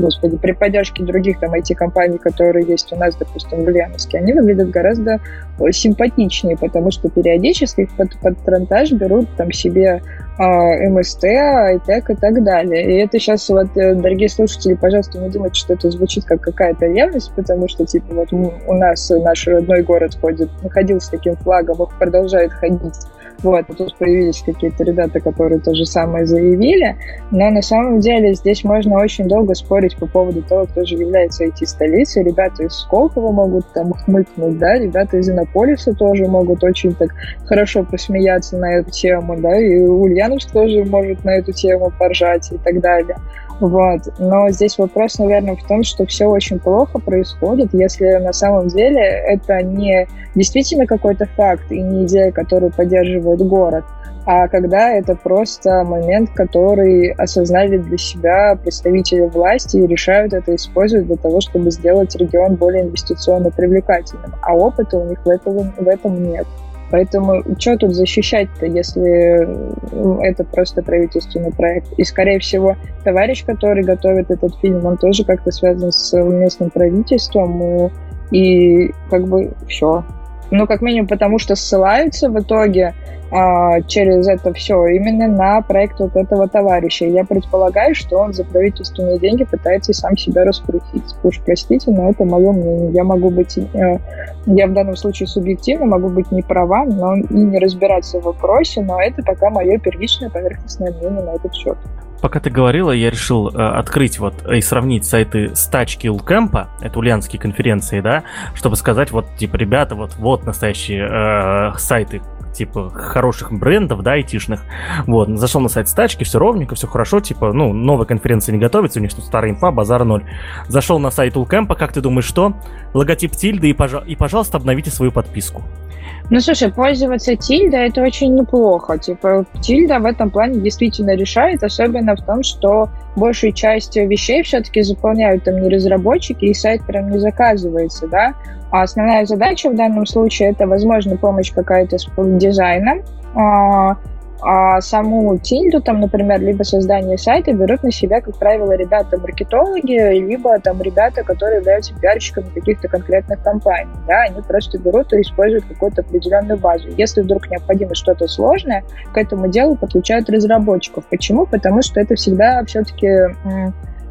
господи, при поддержке других там IT-компаний, которые есть у нас, допустим, в Ульяновске, они выглядят гораздо симпатичнее, потому что периодически их под, под трантаж берут там себе МСТ, Айтек и так далее. И это сейчас вот, э, дорогие слушатели, пожалуйста, не думайте, что это звучит как какая-то ревность, потому что, типа, вот у нас наш родной город ходит, находился таким флагом, их продолжает ходить Вот, а тут появились какие-то ребята, которые то же самое заявили. Но на самом деле здесь можно очень долго спорить по поводу того, кто же является IT-столицей. Ребята из Сколково могут там хмыкнуть, да, ребята из Иннополиса тоже могут очень так хорошо посмеяться на эту тему, да, и Ульяновск тоже может на эту тему поржать и так далее. Вот. Но здесь вопрос, наверное, в том, что все очень плохо происходит, если на самом деле это не действительно какой-то факт и не идея, которую поддерживает город, а когда это просто момент, который осознали для себя представители власти и решают это использовать для того, чтобы сделать регион более инвестиционно привлекательным. А опыта у них в этом, в этом нет. Поэтому что тут защищать-то, если ну, это просто правительственный проект? И, скорее всего, товарищ, который готовит этот фильм, он тоже как-то связан с местным правительством, и как бы все. Ну, как минимум, потому что ссылаются в итоге а, через это все именно на проект вот этого товарища. Я предполагаю, что он за правительственные деньги пытается сам себя раскрутить. Уж простите, но это мое мнение. Я могу быть, э, я в данном случае субъективно могу быть не права, но и не разбираться в вопросе, но это пока мое первичное поверхностное мнение на этот счет. Пока ты говорила, я решил э, открыть вот и сравнить сайты стачки Улкэмпа, это ульянские конференции, да, чтобы сказать, вот, типа, ребята, вот, вот настоящие э, сайты, типа, хороших брендов, да, айтишных. Вот, зашел на сайт стачки, все ровненько, все хорошо, типа, ну, новая конференция не готовится, у них тут старая инфа, базар ноль. Зашел на сайт Улкэмпа, как ты думаешь, что? Логотип тильды и, пожалуйста, обновите свою подписку. Ну, слушай, пользоваться тильда это очень неплохо. Типа, тильда в этом плане действительно решает, особенно в том, что большую часть вещей все-таки заполняют там не разработчики, и сайт прям не заказывается, да. А основная задача в данном случае это, возможно, помощь какая-то с дизайном, а, саму тильду, там, например, либо создание сайта берут на себя, как правило, ребята-маркетологи, либо там ребята, которые являются пиарщиками каких-то конкретных компаний. Да, они просто берут и используют какую-то определенную базу. Если вдруг необходимо что-то сложное, к этому делу подключают разработчиков. Почему? Потому что это всегда все-таки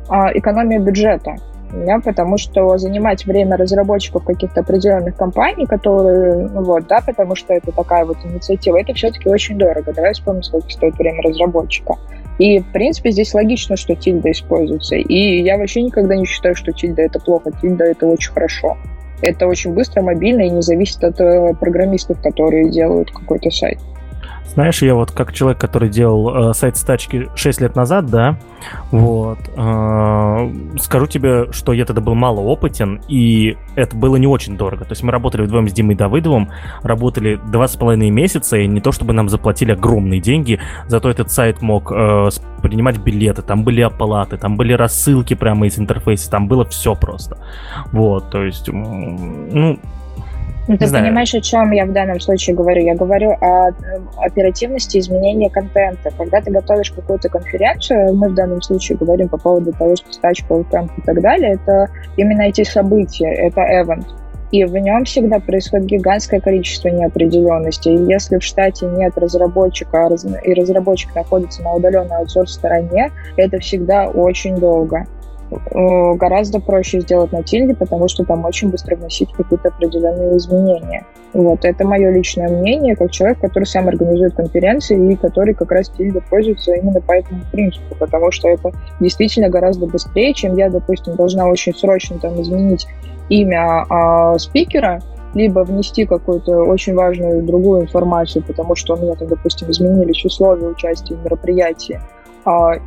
а, экономия бюджета да, потому что занимать время разработчиков каких-то определенных компаний, которые, ну вот, да, потому что это такая вот инициатива, это все-таки очень дорого. Давай вспомним, сколько стоит время разработчика. И, в принципе, здесь логично, что тильда используется. И я вообще никогда не считаю, что тильда это плохо. Тильда это очень хорошо. Это очень быстро, мобильно и не зависит от э, программистов, которые делают какой-то сайт. Знаешь, я вот как человек, который делал э, сайт стачки 6 лет назад, да, вот, э, скажу тебе, что я тогда был мало опытен, и это было не очень дорого. То есть мы работали вдвоем с Димой Давыдовым, работали два с половиной месяца, и не то чтобы нам заплатили огромные деньги, зато этот сайт мог э, принимать билеты, там были оплаты, там были рассылки прямо из интерфейса, там было все просто. Вот, то есть, ну, ну, ты знаю. понимаешь, о чем я в данном случае говорю? Я говорю о оперативности изменения контента. Когда ты готовишь какую-то конференцию, мы в данном случае говорим по поводу того, что стачка, уикенд и так далее, это именно эти события, это event. И в нем всегда происходит гигантское количество неопределенности. И если в штате нет разработчика, и разработчик находится на удаленной аутсорс-стороне, это всегда очень долго. Э, гораздо проще сделать на тильде, потому что там очень быстро вносить какие-то определенные изменения. Вот, это мое личное мнение, как человек, который сам организует конференции и который как раз тильдой пользуется именно по этому принципу, потому что это действительно гораздо быстрее, чем я, допустим, должна очень срочно там изменить имя а, спикера, либо внести какую-то очень важную другую информацию, потому что у меня там, допустим, изменились условия участия в мероприятии,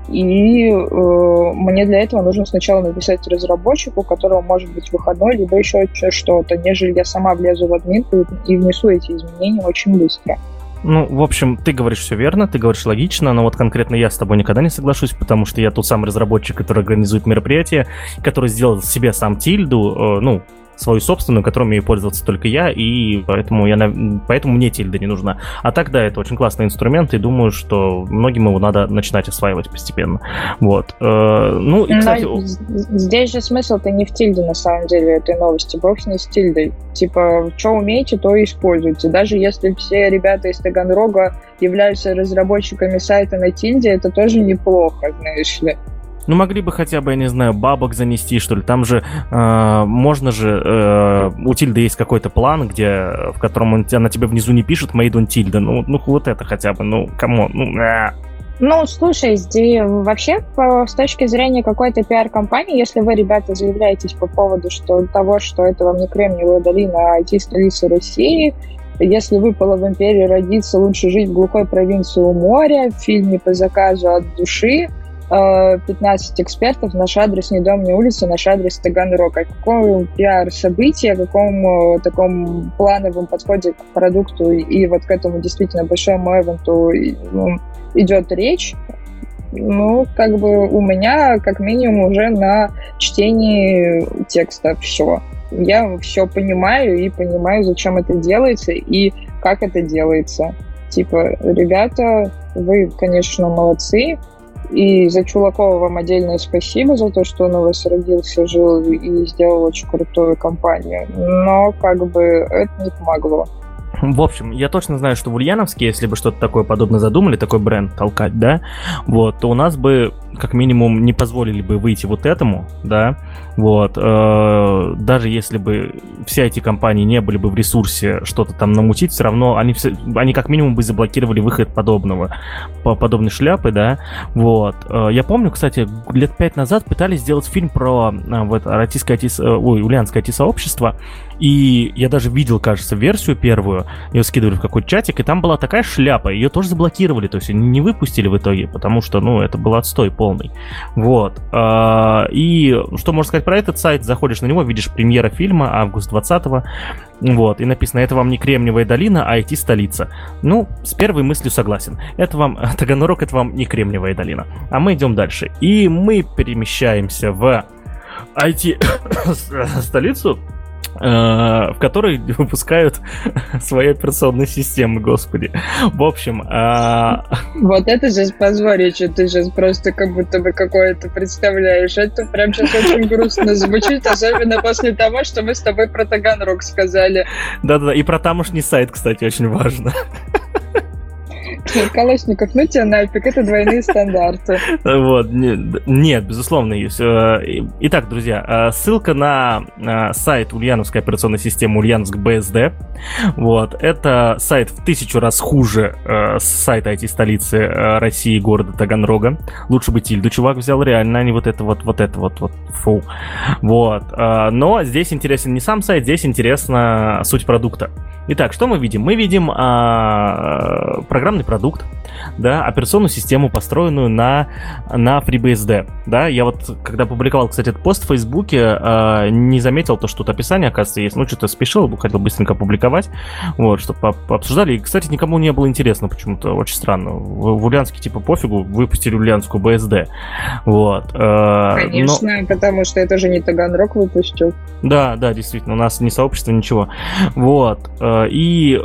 и э, мне для этого нужно сначала написать разработчику, у которого может быть выходной, либо еще что-то, нежели я сама влезу в админку и внесу эти изменения очень быстро. Ну, в общем, ты говоришь все верно, ты говоришь логично, но вот конкретно я с тобой никогда не соглашусь, потому что я тот самый разработчик, который организует мероприятие, который сделал себе сам тильду, э, ну, свою собственную, которой умею пользоваться только я, и поэтому, я, поэтому мне тильда не нужна. А так, да, это очень классный инструмент, и думаю, что многим его надо начинать осваивать постепенно. Вот. Э, ну, и, кстати... Но здесь же смысл-то не в тильде, на самом деле, этой новости. Бог с ней с тильдой. Типа, что умеете, то и используйте. Даже если все ребята из Таганрога являются разработчиками сайта на тильде, это тоже неплохо, знаешь ли. Ну, могли бы хотя бы, я не знаю, бабок занести, что ли. Там же э, можно же... Э, у Тильды есть какой-то план, где, в котором он, она тебе внизу не пишет «Made on Тильда». Ну, ну, вот это хотя бы, ну, кому? Ну, э. Ну, слушай, вообще, с точки зрения какой-то пиар-компании, если вы, ребята, заявляетесь по поводу что, того, что это вам не Кремниевая долина, а IT-столица России, если выпало в империи родиться, лучше жить в глухой провинции у моря, в фильме по заказу от души, 15 э, экспертов, наш адрес не дом, не улица, наш адрес Таганрог. О каком пиар-событии, о каком таком плановом подходе к продукту и вот к этому действительно большому эвенту ну, идет речь, ну, как бы у меня как минимум уже на чтении текста все. Я все понимаю и понимаю, зачем это делается и как это делается. Типа, ребята, вы, конечно, молодцы, и за Чулакова вам отдельное спасибо за то, что он у вас родился, жил и сделал очень крутую компанию. Но как бы это не помогло. В общем, я точно знаю, что в Ульяновске, если бы что-то такое подобное задумали, такой бренд толкать, да, вот, то у нас бы как минимум не позволили бы выйти вот этому, да, вот, э, даже если бы все эти компании не были бы в ресурсе что-то там намутить, все равно они, все, они как минимум бы заблокировали выход подобного, по подобной шляпы, да, вот. Э, я помню, кстати, лет пять назад пытались сделать фильм про э, вот российское IT, э, ой, ульянское IT-сообщество, и я даже видел, кажется, версию первую, ее скидывали в какой-то чатик, и там была такая шляпа, ее тоже заблокировали, то есть не выпустили в итоге, потому что, ну, это был отстой полный. Вот. А, и что можно сказать про этот сайт? Заходишь на него, видишь премьера фильма август 20 вот, и написано, это вам не Кремниевая долина, а IT-столица. Ну, с первой мыслью согласен. Это вам, *laughs* Таганрог, это вам не Кремниевая долина. А мы идем дальше. И мы перемещаемся в IT-столицу, *coughs* в которой *laughs* выпускают *laughs* свои операционные системы, господи. В общем... А, вот это сейчас что ты сейчас просто как будто бы какое-то представляешь. Это прям сейчас очень грустно звучит, особенно после того, что мы с тобой про Таганрог сказали. Да-да, и про тамошний сайт, кстати, очень важно. *laughs* Калашников, ну тебе нафиг, это двойные стандарты. Вот, нет, безусловно, есть. Э, итак, друзья, э, ссылка на э, сайт Ульяновской операционной системы Ульяновск БСД. Вот, это сайт в тысячу раз хуже сайта IT-столицы России, города Таганрога. Лучше бы Тильду чувак взял, реально, а не вот это вот, вот это вот, вот, фу. Вот, но здесь интересен не сам сайт, здесь интересна суть продукта. Итак, что мы видим? Мы видим а, программный продукт, да, операционную систему, построенную на, на FreeBSD. Да, я вот, когда публиковал, кстати, этот пост в Фейсбуке, э, не заметил то, что тут описание, оказывается, есть. Ну, что-то спешил, хотел быстренько публиковать, вот, чтобы обсуждали. И, кстати, никому не было интересно почему-то, очень странно. В, в Ульяновске, типа, пофигу, выпустили Ульяновскую BSD. Вот. Э, Конечно, но... потому что это же не Таганрог выпустил. Да, да, действительно, у нас не сообщество, ничего. Вот. Э, и,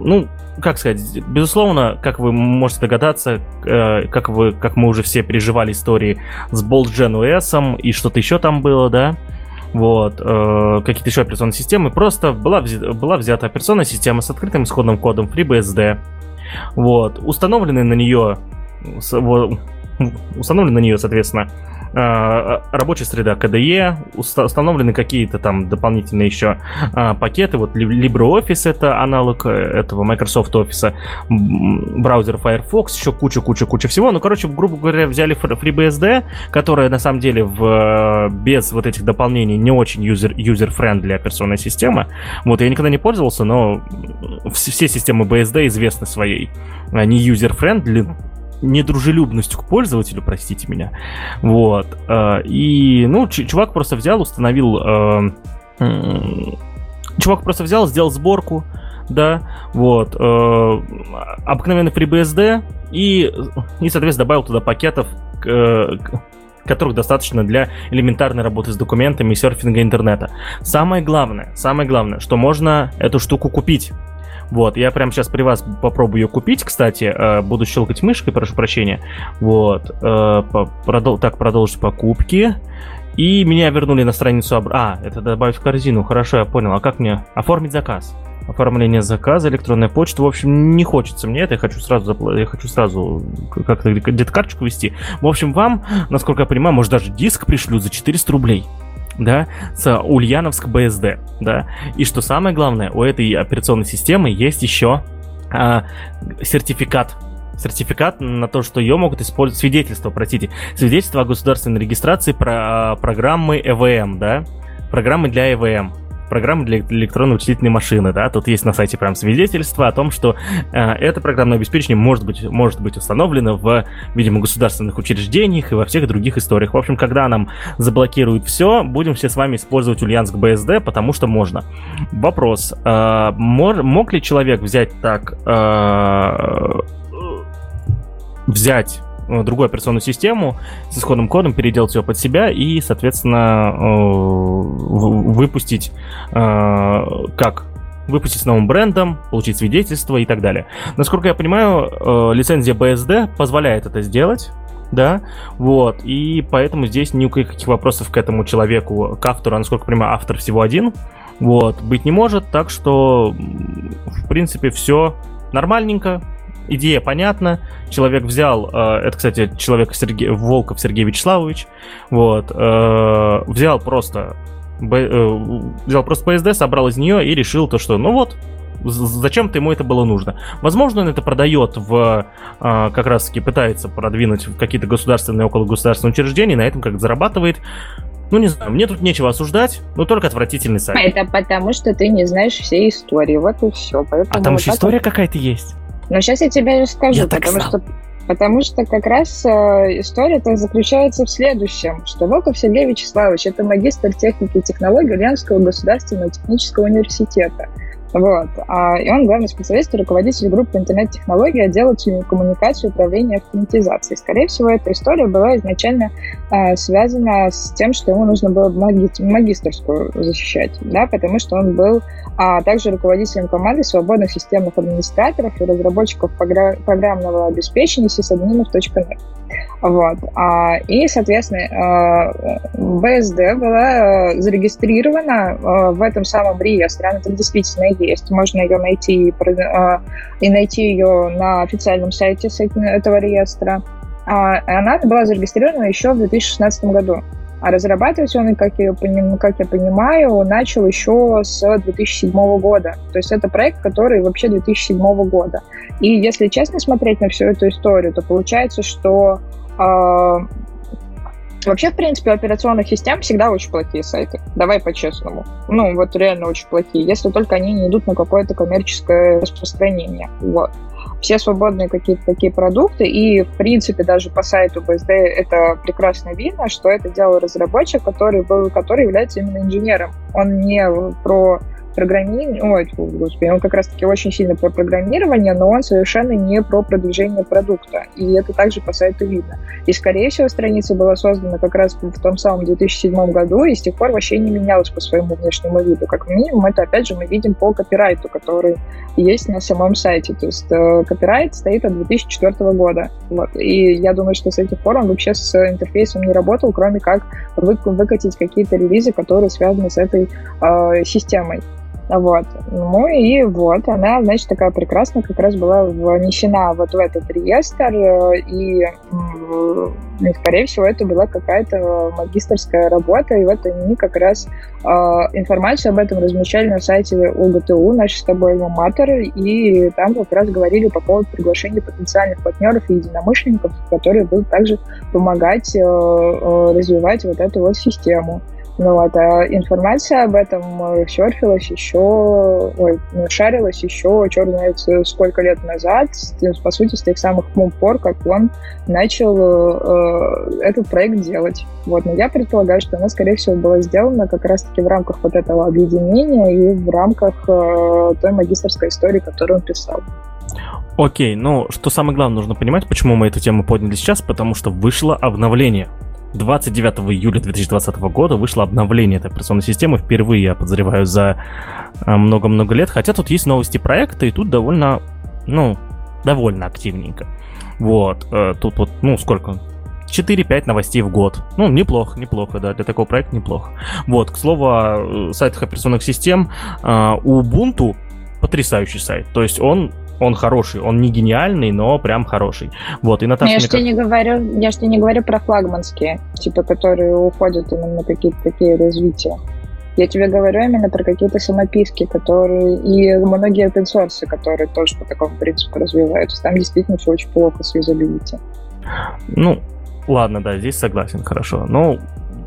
ну, как сказать, безусловно, как вы можете догадаться, э, как, вы, как мы уже все переживали истории с BoltGen OS и что-то еще там было, да, вот, э, какие-то еще операционные системы, просто была, взята, была взята операционная система с открытым исходным кодом FreeBSD, вот, установлены на нее, *laughs* установлены на нее, соответственно, рабочая среда KDE, установлены какие-то там дополнительные еще а, пакеты. Вот LibreOffice это аналог э, этого Microsoft Office, браузер Firefox, еще куча-куча-куча всего. Ну, короче, грубо говоря, взяли FreeBSD, которая на самом деле в, без вот этих дополнений не очень user-friendly операционная система. Вот, я никогда не пользовался, но все системы BSD известны своей не user-friendly недружелюбностью к пользователю, простите меня. Вот. Э, и, ну, чувак просто взял, установил... Э, чувак просто взял, сделал сборку, да, вот, э, обыкновенный FreeBSD и, и, соответственно, добавил туда пакетов, которых достаточно для элементарной работы с документами и серфинга интернета. Самое главное, самое главное, что можно эту штуку купить. Вот, я прямо сейчас при вас попробую ее купить, кстати. Э, буду щелкать мышкой, прошу прощения. Вот. Э, так, продолжить покупки. И меня вернули на страницу... Об... А, это добавить в корзину. Хорошо, я понял. А как мне оформить заказ? Оформление заказа, электронная почта. В общем, не хочется мне это. Я хочу сразу, запл... я хочу сразу как-то где-то карточку вести. В общем, вам, насколько я понимаю, может даже диск пришлют за 400 рублей да, с Ульяновск БСД, да. И что самое главное, у этой операционной системы есть еще а, сертификат сертификат на то, что ее могут использовать, свидетельство, простите, свидетельство о государственной регистрации про, а, программы ЭВМ, да, программы для ЭВМ программы для электронной вычислительной машины, да, тут есть на сайте прям свидетельство о том, что э, это программное обеспечение может быть, может быть установлено в, видимо, государственных учреждениях и во всех других историях. В общем, когда нам заблокируют все, будем все с вами использовать Ульяновск БСД, потому что можно. Вопрос, э, мог, мог ли человек взять так, э, взять другую операционную систему с исходным кодом, переделать ее под себя и, соответственно, э, выпустить э, как? Выпустить с новым брендом, получить свидетельство и так далее. Насколько я понимаю, лицензия BSD позволяет это сделать, да, вот, и поэтому здесь никаких вопросов к этому человеку, к автору, а насколько я понимаю, автор всего один, вот, быть не может, так что, в принципе, все нормальненько, идея понятна. Человек взял, э, это, кстати, человек Сергей, Волков Сергей Вячеславович, вот, э, взял просто э, взял просто PSD, собрал из нее и решил то, что ну вот, зачем-то ему это было нужно. Возможно, он это продает в, как раз таки пытается продвинуть в какие-то государственные, около государственные учреждения, на этом как зарабатывает. Ну, не знаю, мне тут нечего осуждать, но только отвратительный сайт. Это потому, что ты не знаешь всей истории, вот и все. Поэтому а там вот еще история вот... какая-то есть? Но сейчас я тебе расскажу, я потому что Потому что как раз э, история-то заключается в следующем, что Волков Сергей Вячеславович – это магистр техники и технологий Ульяновского государственного технического университета. Вот. А, и он главный специалист и руководитель группы интернет-технологий отдела телекоммуникации и управления автоматизации. Скорее всего, эта история была изначально а, связана с тем, что ему нужно было маги- магистрскую защищать, да, потому что он был а, также руководителем команды свободных системных администраторов и разработчиков програ- программного обеспечения sysadminов.net. Вот. А, и, соответственно, а, БСД была а, зарегистрирована а, в этом самом реестре. Она там действительно есть. Можно ее найти и найти ее на официальном сайте этого реестра. Она была зарегистрирована еще в 2016 году. А разрабатывать он, как я, как я понимаю, начал еще с 2007 года. То есть это проект, который вообще 2007 года. И если честно смотреть на всю эту историю, то получается, что э, вообще, в принципе, у операционных систем всегда очень плохие сайты. Давай по-честному. Ну, вот реально очень плохие, если только они не идут на какое-то коммерческое распространение. Вот все свободные какие-то такие продукты, и, в принципе, даже по сайту BSD это прекрасно видно, что это делал разработчик, который, был, который является именно инженером. Он не про программирование, ой, господи, он как раз-таки очень сильно про программирование, но он совершенно не про продвижение продукта. И это также по сайту видно. И, скорее всего, страница была создана как раз в том самом 2007 году, и с тех пор вообще не менялась по своему внешнему виду. Как минимум, это, опять же, мы видим по копирайту, который есть на самом сайте. То есть э, копирайт стоит от 2004 года. Вот. И я думаю, что с этих пор он вообще с интерфейсом не работал, кроме как вы, выкатить какие-то релизы, которые связаны с этой э, системой. Вот. Ну и вот, она, значит, такая прекрасная, как раз была внесена вот в этот реестр, и, и скорее всего, это была какая-то магистрская работа, и вот они как раз э, информацию об этом размещали на сайте УГТУ, наш с тобой альма и там как раз говорили по поводу приглашения потенциальных партнеров и единомышленников, которые будут также помогать э, э, развивать вот эту вот систему. Ну вот, а информация об этом э, серфилась еще, ой, шарилась еще, черт знает, сколько лет назад, по сути, с тех самых пор, как он начал э, этот проект делать. Вот, но я предполагаю, что она, скорее всего, была сделана как раз-таки в рамках вот этого объединения и в рамках э, той магистрской истории, которую он писал. Окей, ну, что самое главное нужно понимать, почему мы эту тему подняли сейчас, потому что вышло обновление 29 июля 2020 года вышло обновление этой операционной системы. Впервые, я подозреваю, за э, много-много лет. Хотя тут есть новости проекта, и тут довольно, ну, довольно активненько. Вот, э, тут вот, ну, сколько? 4-5 новостей в год. Ну, неплохо, неплохо, да, для такого проекта неплохо. Вот, к слову, о сайтах операционных систем, у Ubuntu потрясающий сайт. То есть он он хороший, он не гениальный, но прям хороший. Вот, и Наташа... Я же тебе не говорю, я же тебе не говорю про флагманские, типа, которые уходят именно на какие-то такие развития. Я тебе говорю именно про какие-то самописки, которые... И многие open source, которые тоже по такому принципу развиваются. Там действительно все очень плохо с юзабилити. Ну, ладно, да, здесь согласен, хорошо. Ну,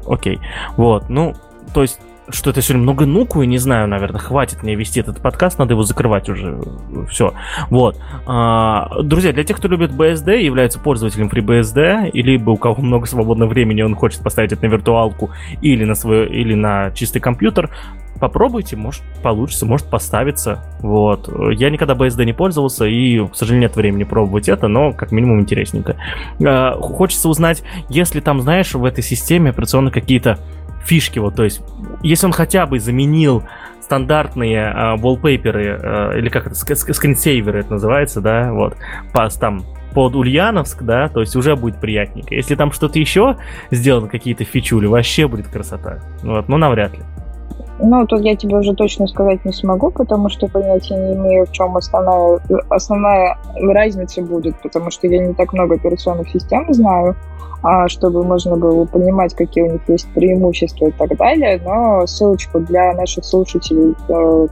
окей. Вот, ну, то есть что это сегодня много нуку, и не знаю, наверное, хватит мне вести этот подкаст, надо его закрывать уже. Все. Вот. А, друзья, для тех, кто любит BSD, является пользователем FreeBSD, и либо у кого много свободного времени, он хочет поставить это на виртуалку или на свой, или на чистый компьютер, попробуйте, может получится, может поставиться. Вот. Я никогда BSD не пользовался, и, к сожалению, нет времени пробовать это, но как минимум интересненько. А, хочется узнать, если там, знаешь, в этой системе операционно какие-то фишки, вот, то есть, если он хотя бы заменил стандартные э, wallpaper, э, или как это, скринсейверы это называется, да, вот, по, там, под Ульяновск, да, то есть уже будет приятненько. Если там что-то еще сделано, какие-то фичули, вообще будет красота. Вот, но навряд ли. Ну, тут я тебе уже точно сказать не смогу, потому что понятия не имею, в чем основная, основная разница будет, потому что я не так много операционных систем знаю. А, чтобы можно было понимать, какие у них есть преимущества и так далее. Но ссылочку для наших слушателей э,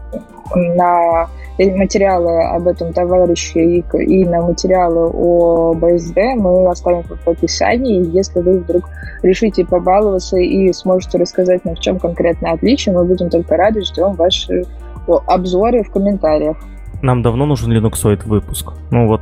на материалы об этом товарище и, и на материалы о БСД мы оставим в описании. Если вы вдруг решите побаловаться и сможете рассказать нам, в чем конкретно отличие, мы будем только рады, ждем ваши обзоры в комментариях. Нам давно нужен линуксоид выпуск. Ну вот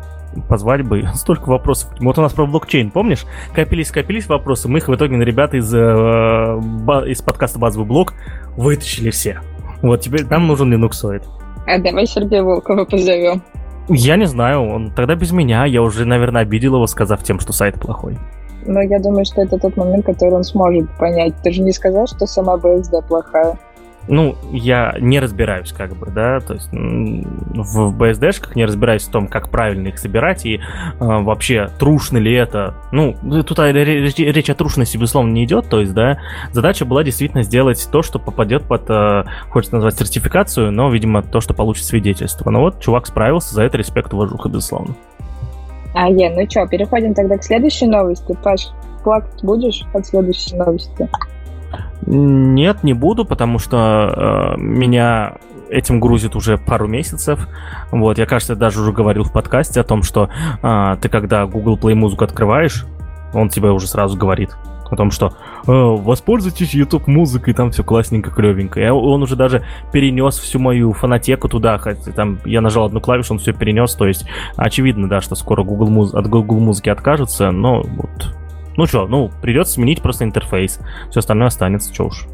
позвать бы. *laughs* Столько вопросов. Вот у нас про блокчейн, помнишь? Копились, копились вопросы. Мы их в итоге на ребята из, э, из подкаста «Базовый блок» вытащили все. Вот теперь нам нужен линуксоид. А давай Сергея Волкова позовем. Я не знаю, он тогда без меня. Я уже, наверное, обидел его, сказав тем, что сайт плохой. Но я думаю, что это тот момент, который он сможет понять. Ты же не сказал, что сама BSD плохая ну, я не разбираюсь, как бы, да, то есть в BSD-шках не разбираюсь в том, как правильно их собирать и э, вообще трушно ли это. Ну, тут речь, речь о трушности, безусловно, не идет, то есть, да, задача была действительно сделать то, что попадет под, э, хочется назвать сертификацию, но, видимо, то, что получит свидетельство. Но вот чувак справился, за это респект, уважуха, безусловно. А, е, ну что, переходим тогда к следующей новости. Паш, плакать будешь от следующей новости? Нет, не буду, потому что э, меня этим грузит уже пару месяцев. Вот, я, кажется, даже уже говорил в подкасте о том, что э, ты когда Google Play музыку открываешь, он тебе уже сразу говорит о том, что э, воспользуйтесь YouTube музыкой, там все классненько, клевенько. И он уже даже перенес всю мою фонотеку туда, хотя там я нажал одну клавишу, он все перенес, то есть очевидно, да, что скоро Google муз... от Google музыки откажется, но вот ну что, ну, придется сменить просто интерфейс. Все остальное останется, что уж.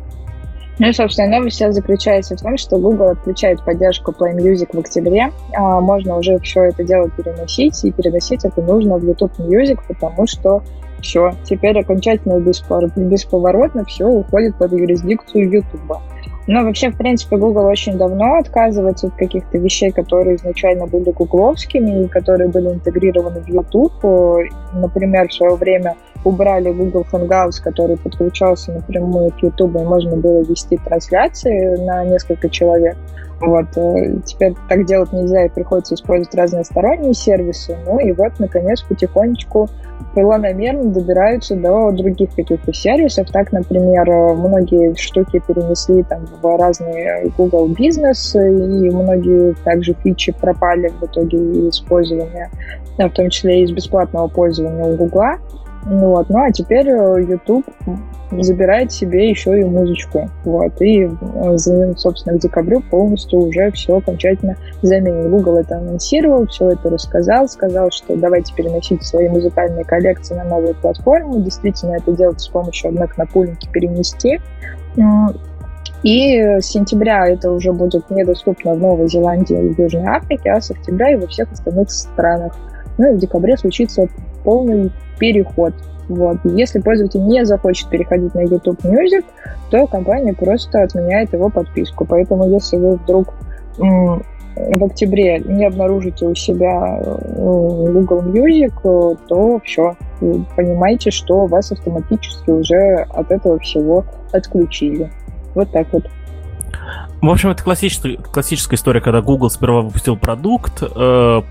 Ну и, собственно, новость сейчас заключается в том, что Google отключает поддержку Play Music в октябре. А, можно уже все это дело переносить, и переносить это нужно в YouTube Music, потому что все, теперь окончательно бесповоротно все уходит под юрисдикцию YouTube. Но вообще, в принципе, Google очень давно отказывается от каких-то вещей, которые изначально были гугловскими и которые были интегрированы в YouTube. Например, в свое время убрали Google Hangouts, который подключался напрямую к YouTube, и можно было вести трансляции на несколько человек. Вот. Э, теперь так делать нельзя, и приходится использовать разные сторонние сервисы. Ну и вот, наконец, потихонечку планомерно добираются до других каких-то сервисов. Так, например, многие штуки перенесли там в разные Google бизнес, и многие также фичи пропали в итоге использования, в том числе и из бесплатного пользования у Google. Вот. Ну а теперь э, YouTube забирает себе еще и музычку. Вот. И, э, собственно, к декабрю полностью уже все окончательно заменит. Google это анонсировал, все это рассказал, сказал, что давайте переносить свои музыкальные коллекции на новую платформу. Действительно, это делать с помощью однокнопульники перенести. И с сентября это уже будет недоступно в Новой Зеландии и в Южной Африке, а с октября и во всех остальных странах. Ну и в декабре случится полный переход. Вот. Если пользователь не захочет переходить на YouTube Music, то компания просто отменяет его подписку. Поэтому если вы вдруг в октябре не обнаружите у себя э, Google Music, то все, понимаете, что вас автоматически уже от этого всего отключили. Вот так вот. В общем, это классическая, классическая история, когда Google сперва выпустил продукт, э,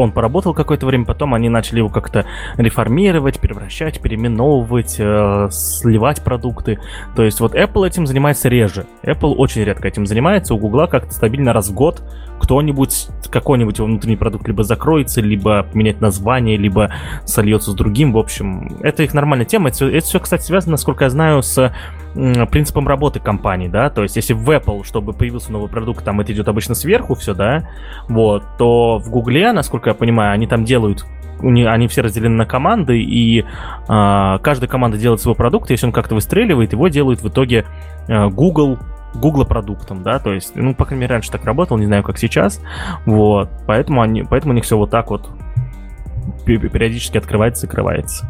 он поработал какое-то время, потом они начали его как-то реформировать, превращать, переименовывать, э, сливать продукты. То есть вот Apple этим занимается реже. Apple очень редко этим занимается, у Google как-то стабильно раз в год кто-нибудь, какой-нибудь его внутренний продукт либо закроется, либо поменять название, либо сольется с другим. В общем, это их нормальная тема. Это, это все, кстати, связано, насколько я знаю, с принципом работы компании, да, то есть если в Apple, чтобы появился новый продукт, там это идет обычно сверху все, да, вот, то в Гугле, насколько я понимаю, они там делают они все разделены на команды, и э, каждая команда делает свой продукт, если он как-то выстреливает, его делают в итоге э, Google, Google продуктом, да, то есть, ну, по крайней мере, раньше так работал, не знаю, как сейчас, вот, поэтому, они, поэтому у них все вот так вот периодически открывается, закрывается.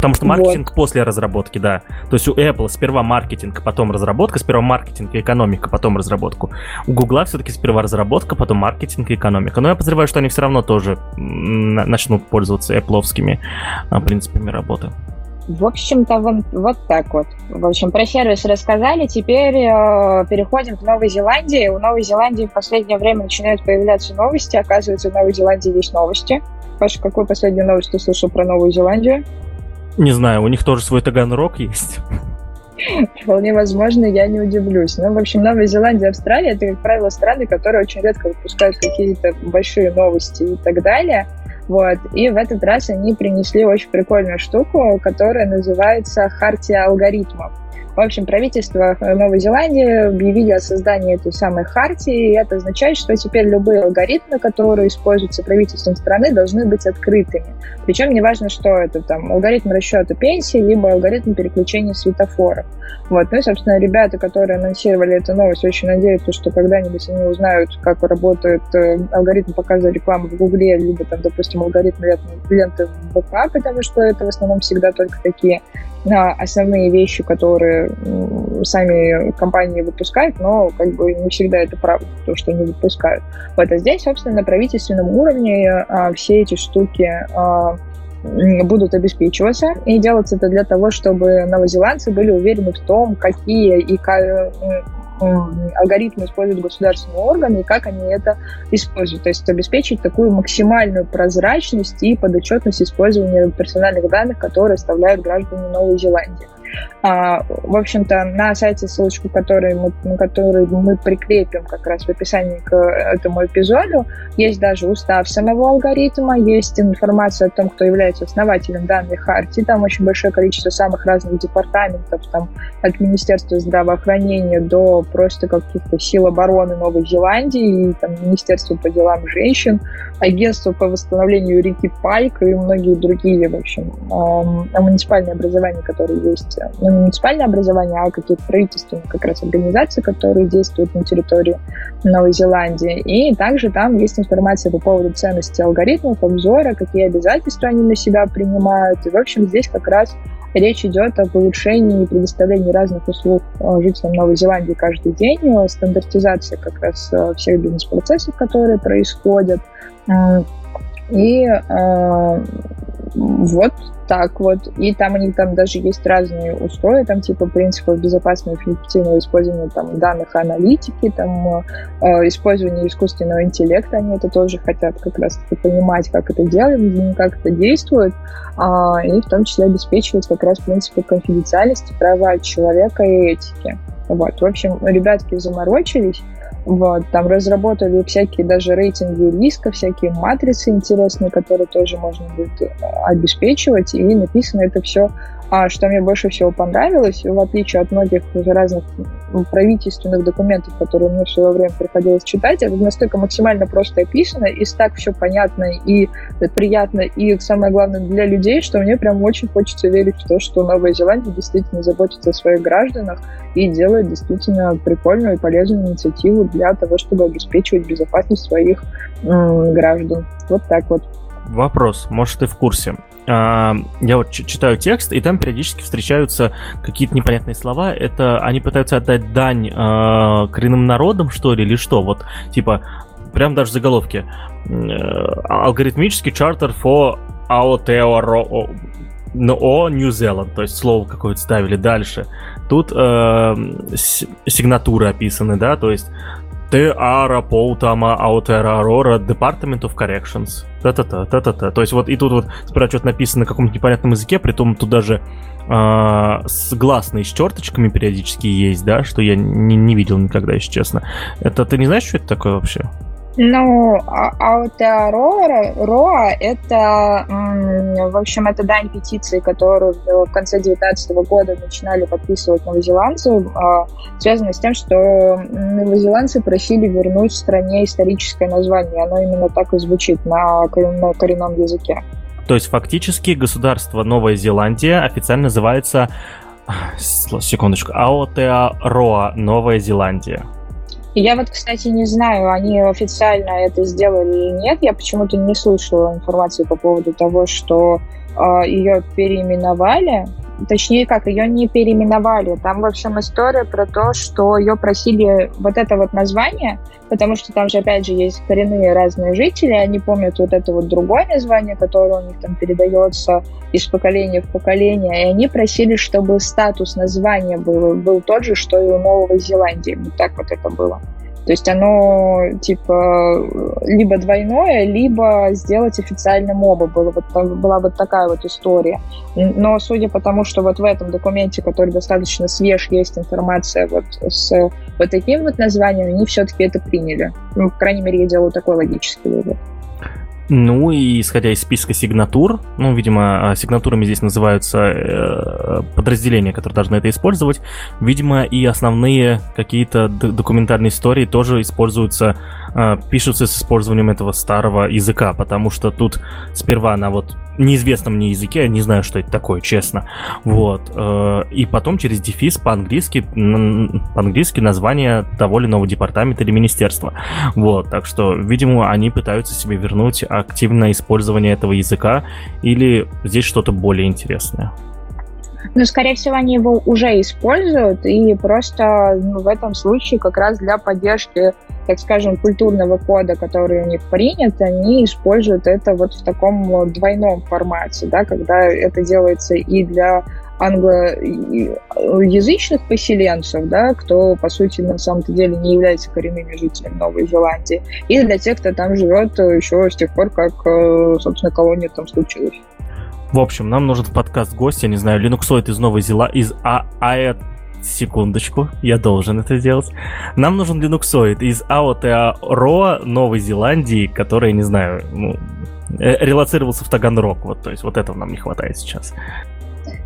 Потому что маркетинг вот. после разработки, да. То есть у Apple сперва маркетинг, потом разработка, сперва маркетинг и экономика, потом разработку. У Google все-таки сперва разработка, потом маркетинг и экономика. Но я подозреваю, что они все равно тоже начнут пользоваться Apple а, принципами работы. В общем-то, вот, вот так вот. В общем, про сервис рассказали. Теперь э, переходим к Новой Зеландии. У Новой Зеландии в последнее время начинают появляться новости. Оказывается, в Новой Зеландии есть новости. Паша, какую последнюю новость ты слышал про Новую Зеландию? Не знаю, у них тоже свой Таганрог есть. Вполне возможно, я не удивлюсь. Ну, в общем, Новая Зеландия, Австралия — это, как правило, страны, которые очень редко выпускают какие-то большие новости и так далее. Вот. И в этот раз они принесли очень прикольную штуку, которая называется «Хартия алгоритмов». В общем, правительство Новой Зеландии объявили о создании этой самой хартии, и это означает, что теперь любые алгоритмы, которые используются правительством страны, должны быть открытыми. Причем неважно, что это, там, алгоритм расчета пенсии, либо алгоритм переключения светофоров. Вот. Ну и, собственно, ребята, которые анонсировали эту новость, очень надеются, что когда-нибудь они узнают, как работает э, алгоритм показа рекламы в Гугле, либо, там, допустим, алгоритм ленты в ВК, потому что это в основном всегда только такие на основные вещи, которые сами компании выпускают, но как бы не всегда это правда, то, что они выпускают. Вот, а здесь, собственно, на правительственном уровне а, все эти штуки а, будут обеспечиваться, и делаться это для того, чтобы новозеландцы были уверены в том, какие и алгоритмы используют государственные органы и как они это используют. То есть обеспечить такую максимальную прозрачность и подотчетность использования персональных данных, которые оставляют граждане Новой Зеландии. А, в общем-то, на сайте, ссылочку которой мы, на которую мы прикрепим как раз в описании к этому эпизоду, есть даже устав самого алгоритма, есть информация о том, кто является основателем данной хартии, там очень большое количество самых разных департаментов, там от Министерства здравоохранения до просто каких-то сил обороны Новой Зеландии, и там Министерства по делам женщин, Агентство по восстановлению реки Пайк и многие другие, в общем, э, муниципальные образования, которые есть не муниципальное образование, а какие-то правительственные как раз организации, которые действуют на территории Новой Зеландии. И также там есть информация по поводу ценности алгоритмов, обзора, какие обязательства они на себя принимают. И, в общем, здесь как раз речь идет об улучшении и предоставлении разных услуг э, жителям Новой Зеландии каждый день, стандартизация как раз э, всех бизнес-процессов, которые происходят. И э, вот так вот. И там они там даже есть разные условия, там типа принципов безопасного и эффективного использования там, данных аналитики, там э, использование искусственного интеллекта, они это тоже хотят как раз понимать, как это делать, как это действует, э, и в том числе обеспечивать как раз принципы конфиденциальности, права человека и этики. Вот. В общем, ребятки заморочились, вот, там разработали всякие даже рейтинги риска, всякие матрицы интересные, которые тоже можно будет э, обеспечивать, и написано это все а что мне больше всего понравилось, в отличие от многих разных правительственных документов, которые мне в свое время приходилось читать, это настолько максимально просто описано, и так все понятно и приятно, и самое главное для людей, что мне прям очень хочется верить в то, что Новая Зеландия действительно заботится о своих гражданах и делает действительно прикольную и полезную инициативу для того, чтобы обеспечивать безопасность своих м- граждан. Вот так вот. Вопрос, может, ты в курсе. А, я вот читаю текст, и там периодически встречаются какие-то непонятные слова. Это они пытаются отдать дань э, коренным народам, что ли, или что? Вот, типа, прям даже заголовки. Э, алгоритмический чартер for Aotearoa New Zealand, то есть слово какое-то ставили дальше. Тут э, сигнатуры описаны, да, то есть Теара Поутама Аутера Арора Department of Corrections. Та-та-та, та-та-та. То есть вот и тут вот сперва что-то написано на каком-то непонятном языке, при том тут даже э, с гласные с черточками периодически есть, да, что я не, не видел никогда, если честно. Это ты не знаешь, что это такое вообще? Ну, Аутеароа Роа — это, в общем, это дань петиции, которую в конце 2019 года начинали подписывать новозеландцы, а, связано с тем, что новозеландцы просили вернуть стране историческое название. Оно именно так и звучит на коренном языке. То есть фактически государство Новая Зеландия официально называется, секундочку, Аотеароа Новая Зеландия. Я вот, кстати, не знаю, они официально это сделали или нет. Я почему-то не слышала информации по поводу того, что э, ее переименовали точнее как, ее не переименовали. Там, в общем, история про то, что ее просили вот это вот название, потому что там же, опять же, есть коренные разные жители, они помнят вот это вот другое название, которое у них там передается из поколения в поколение, и они просили, чтобы статус названия был, был тот же, что и у Новой Зеландии. Вот так вот это было. То есть оно типа либо двойное, либо сделать официальным оба. Была вот, была вот такая вот история. Но судя по тому, что вот в этом документе, который достаточно свеж, есть информация вот с вот таким вот названием, они все-таки это приняли. Ну, по крайней мере, я делаю такой логический вывод. Ну и исходя из списка сигнатур, ну, видимо, а, сигнатурами здесь называются э, подразделения, которые должны это использовать, видимо, и основные какие-то документальные истории тоже используются, э, пишутся с использованием этого старого языка, потому что тут сперва на вот неизвестном мне языке, я не знаю, что это такое, честно. Вот. Э, и потом через дефис по-английски, по-английски название того или иного департамента или министерства. Вот. Так что, видимо, они пытаются себе вернуть активное использование этого языка или здесь что-то более интересное. Но, скорее всего, они его уже используют, и просто ну, в этом случае как раз для поддержки, так скажем, культурного кода, который у них принят, они используют это вот в таком двойном формате, да, когда это делается и для англоязычных поселенцев, да, кто, по сути, на самом-то деле не является коренными жителями Новой Зеландии, и для тех, кто там живет еще с тех пор, как, э, собственно, колония там случилась. В общем, нам нужен в подкаст гость, я не знаю, линуксоид из Новой Зеландии, из а АЭ... Секундочку, я должен это сделать. Нам нужен линуксоид из Aotearoa Новой Зеландии, который, не знаю, ну, э, релацировался в Таганрог. Вот, то есть вот этого нам не хватает сейчас.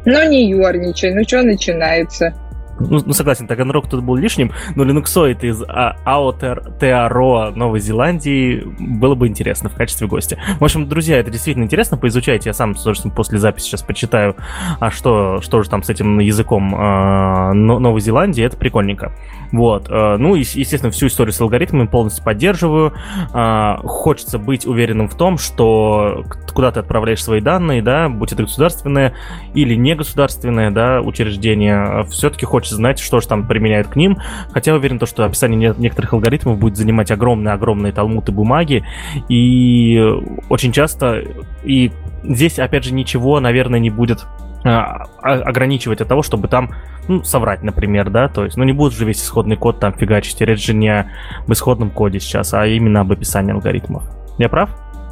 Ну не ерничай, ну что начинается? Ну, ну согласен, Таганрог тут был лишним, но линуксоид из Аотерароа Новой Зеландии было бы интересно в качестве гостя. В общем, друзья, это действительно интересно, поизучайте. Я сам, собственно, после записи сейчас почитаю, а что, что же там с этим языком э, Новой Зеландии, это прикольненько. Вот. Э, ну, и, естественно, всю историю с алгоритмами полностью поддерживаю. Э, хочется быть уверенным в том, что куда ты отправляешь свои данные, да, будь это государственное или негосударственное, да, учреждение, все-таки хочется хочется знать, что же там применяют к ним. Хотя уверен, то, что описание некоторых алгоритмов будет занимать огромные-огромные талмуты бумаги. И очень часто... И здесь, опять же, ничего, наверное, не будет а, ограничивать от того, чтобы там, ну, соврать, например, да, то есть, ну, не будет же весь исходный код там фигачить, речь же не об исходном коде сейчас, а именно об описании алгоритмов. Я прав?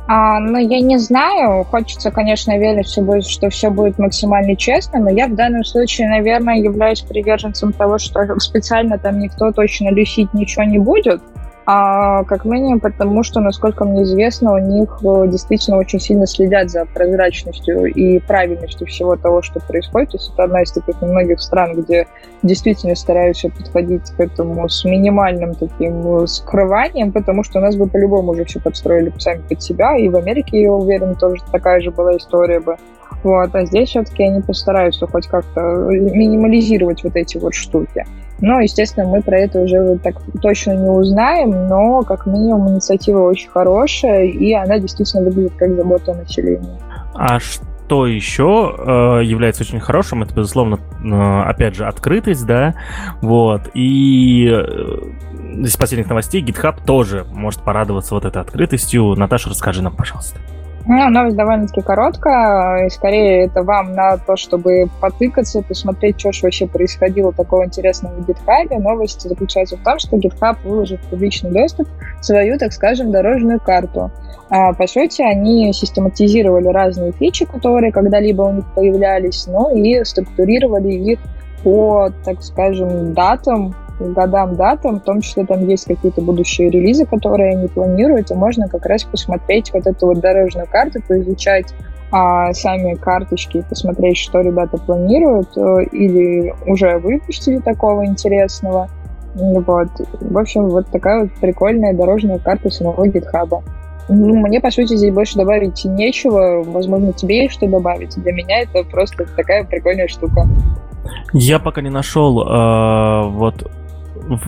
А, ну, я не знаю. Хочется, конечно, верить, что все будет максимально честно, но я в данном случае, наверное, являюсь приверженцем того, что специально там никто точно люсить ничего не будет. А, как минимум потому, что, насколько мне известно, у них э, действительно очень сильно следят за прозрачностью и правильностью всего того, что происходит. То есть это одна из таких немногих стран, где действительно стараются подходить к этому с минимальным таким э, скрыванием, потому что у нас бы по-любому уже все подстроили сами под себя, и в Америке, я уверен, тоже такая же была история бы. Вот, а здесь все-таки они постараются хоть как-то минимализировать вот эти вот штуки. Но, естественно, мы про это уже вот так точно не узнаем, но как минимум инициатива очень хорошая, и она действительно выглядит как забота о населении. А что еще э, является очень хорошим, это, безусловно, э, опять же, открытость, да, вот, и э, из последних новостей GitHub тоже может порадоваться вот этой открытостью. Наташа, расскажи нам, пожалуйста. Ну, новость довольно-таки короткая, и скорее это вам на то, чтобы потыкаться, посмотреть, что же вообще происходило такого интересного в GitHub. Новость заключается в том, что GitHub выложил в публичный доступ свою, так скажем, дорожную карту. А, по сути, они систематизировали разные фичи, которые когда-либо у них появлялись, ну и структурировали их по, так скажем, датам, годам, датам, в том числе там есть какие-то будущие релизы, которые они планируют, и можно как раз посмотреть вот эту вот дорожную карту, поизучать а, сами карточки, посмотреть, что ребята планируют э, или уже выпустили такого интересного. Вот. В общем, вот такая вот прикольная дорожная карта самого GitHub. Ну, мне, по сути, здесь больше добавить нечего. Возможно, тебе есть что добавить. Для меня это просто такая прикольная штука. Я пока не нашел э, вот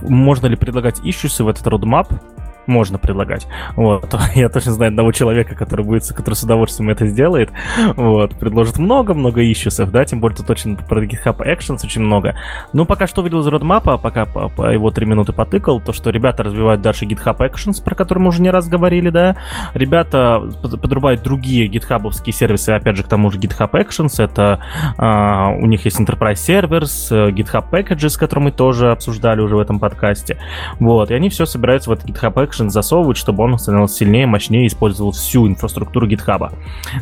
можно ли предлагать ищусы в этот roadmap, можно предлагать. Вот. *laughs* Я точно знаю одного человека, который будет, который с удовольствием это сделает. Вот. Предложит много-много ищусов, да, тем более тут очень про GitHub Actions очень много. Ну, пока что увидел из родмапа, пока по, по его три минуты потыкал, то, что ребята развивают дальше GitHub Actions, про который мы уже не раз говорили, да. Ребята подрубают другие гитхабовские сервисы, опять же, к тому же GitHub Actions, это а, у них есть Enterprise Servers, GitHub Packages, которые мы тоже обсуждали уже в этом подкасте. Вот, и они все собираются в этот GitHub Actions Action засовывать, чтобы он становился сильнее, мощнее использовал всю инфраструктуру GitHub.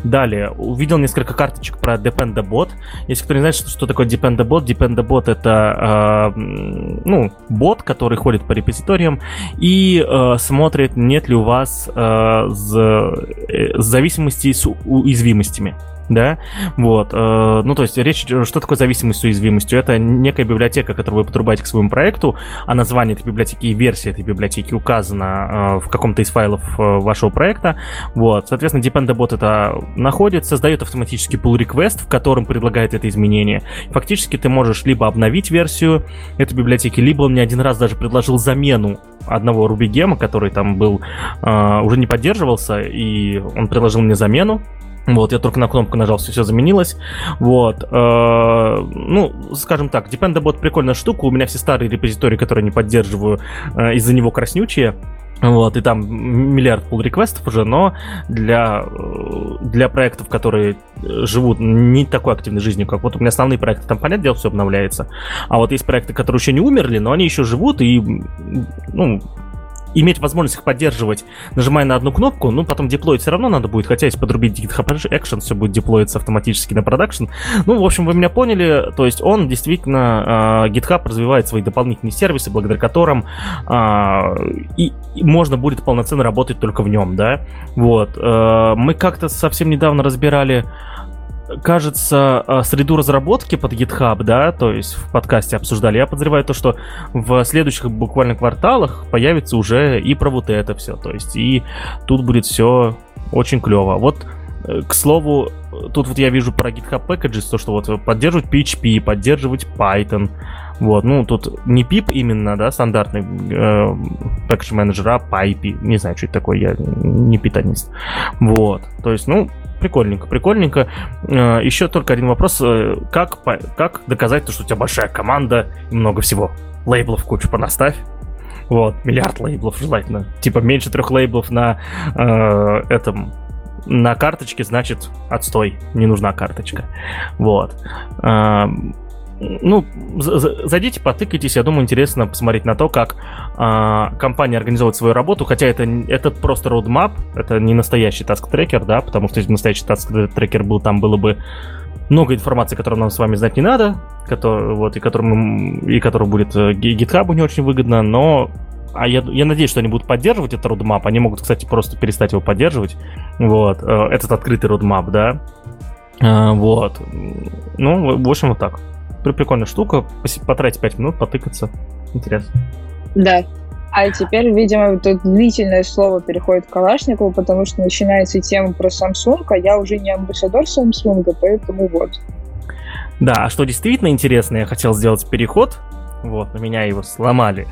Далее, увидел несколько карточек про Dependabot. Если кто не знает, что, что такое Dependabot, Dependabot это, э, ну, бот, который ходит по репозиториям и э, смотрит, нет ли у вас э, э зависимостей с уязвимостями да, вот, э, ну, то есть речь, что такое зависимость с уязвимостью? Это некая библиотека, которую вы подрубаете к своему проекту, а название этой библиотеки и версия этой библиотеки указана э, в каком-то из файлов э, вашего проекта, вот, соответственно, Dependabot это находит, создает автоматический pull request, в котором предлагает это изменение. Фактически ты можешь либо обновить версию этой библиотеки, либо он мне один раз даже предложил замену одного Ruby гема, который там был, э, уже не поддерживался, и он предложил мне замену, вот, я только на кнопку нажал, все, все заменилось. Вот. Э, ну, скажем так, Dependabot прикольная штука. У меня все старые репозитории, которые не поддерживаю, э, из-за него краснючие. Вот, и там миллиард pull реквестов уже, но для, э, для проектов, которые живут не такой активной жизнью, как вот у меня основные проекты, там, понятное дело, все обновляется. А вот есть проекты, которые еще не умерли, но они еще живут, и, ну, иметь возможность их поддерживать, нажимая на одну кнопку, ну, потом деплоить все равно надо будет, хотя если подрубить GitHub Action, все будет деплоиться автоматически на продакшн. Ну, в общем, вы меня поняли, то есть он действительно, э, GitHub развивает свои дополнительные сервисы, благодаря которым э, и, и можно будет полноценно работать только в нем, да, вот. Э, мы как-то совсем недавно разбирали кажется, э, среду разработки под GitHub, да, то есть в подкасте обсуждали, я подозреваю то, что в следующих буквально кварталах появится уже и про вот это все, то есть и тут будет все очень клево. Вот, э, к слову, тут вот я вижу про GitHub Packages, то, что вот поддерживать PHP, поддерживать Python, вот, ну, тут не PIP именно, да, стандартный э, package менеджер, а PyPy. Не знаю, что это такое, я не питанист. Вот, то есть, ну, прикольненько, прикольненько. Э, Еще только один вопрос. Э, как, как доказать, то, что у тебя большая команда и много всего? Лейблов кучу понаставь. Вот, миллиард лейблов желательно. Типа меньше трех лейблов на э, этом на карточке, значит, отстой, не нужна карточка. Вот. Э, ну, зайдите, потыкайтесь. Я думаю, интересно посмотреть на то, как а, компания организовывает свою работу. Хотя это, это просто roadmap, это не настоящий task-трекер, да, потому что если бы настоящий task-трекер был, там было бы много информации, которую нам с вами знать не надо, который, вот, и которому, и которую будет э, GitHub не очень выгодно, но а я, я надеюсь, что они будут поддерживать этот roadmap. Они могут, кстати, просто перестать его поддерживать. Вот, э, этот открытый roadmap, да. Э, вот. Ну, в общем, вот так прикольная штука. Потратить 5 минут, потыкаться. Интересно. Да. А теперь, видимо, тут длительное слово переходит к Калашникову, потому что начинается тема про Samsung, а я уже не амбассадор Samsung, поэтому вот. Да, а что действительно интересно, я хотел сделать переход Вот, на меня его сломали.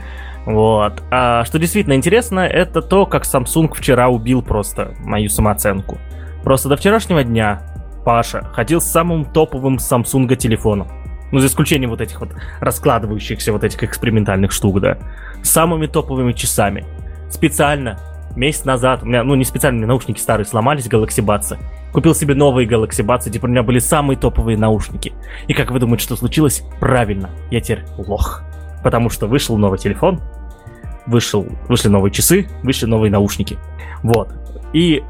Вот. А что действительно интересно, это то, как Samsung вчера убил просто мою самооценку. Просто до вчерашнего дня Паша ходил с самым топовым Samsung телефоном. Ну, за исключением вот этих вот раскладывающихся вот этих экспериментальных штук, да. Самыми топовыми часами. Специально месяц назад, у меня, ну, не специально, у меня наушники старые сломались, Galaxy Buds. Купил себе новые Galaxy Buds, теперь у меня были самые топовые наушники. И как вы думаете, что случилось? Правильно, я теперь лох. Потому что вышел новый телефон, вышел, вышли новые часы, вышли новые наушники. Вот. И,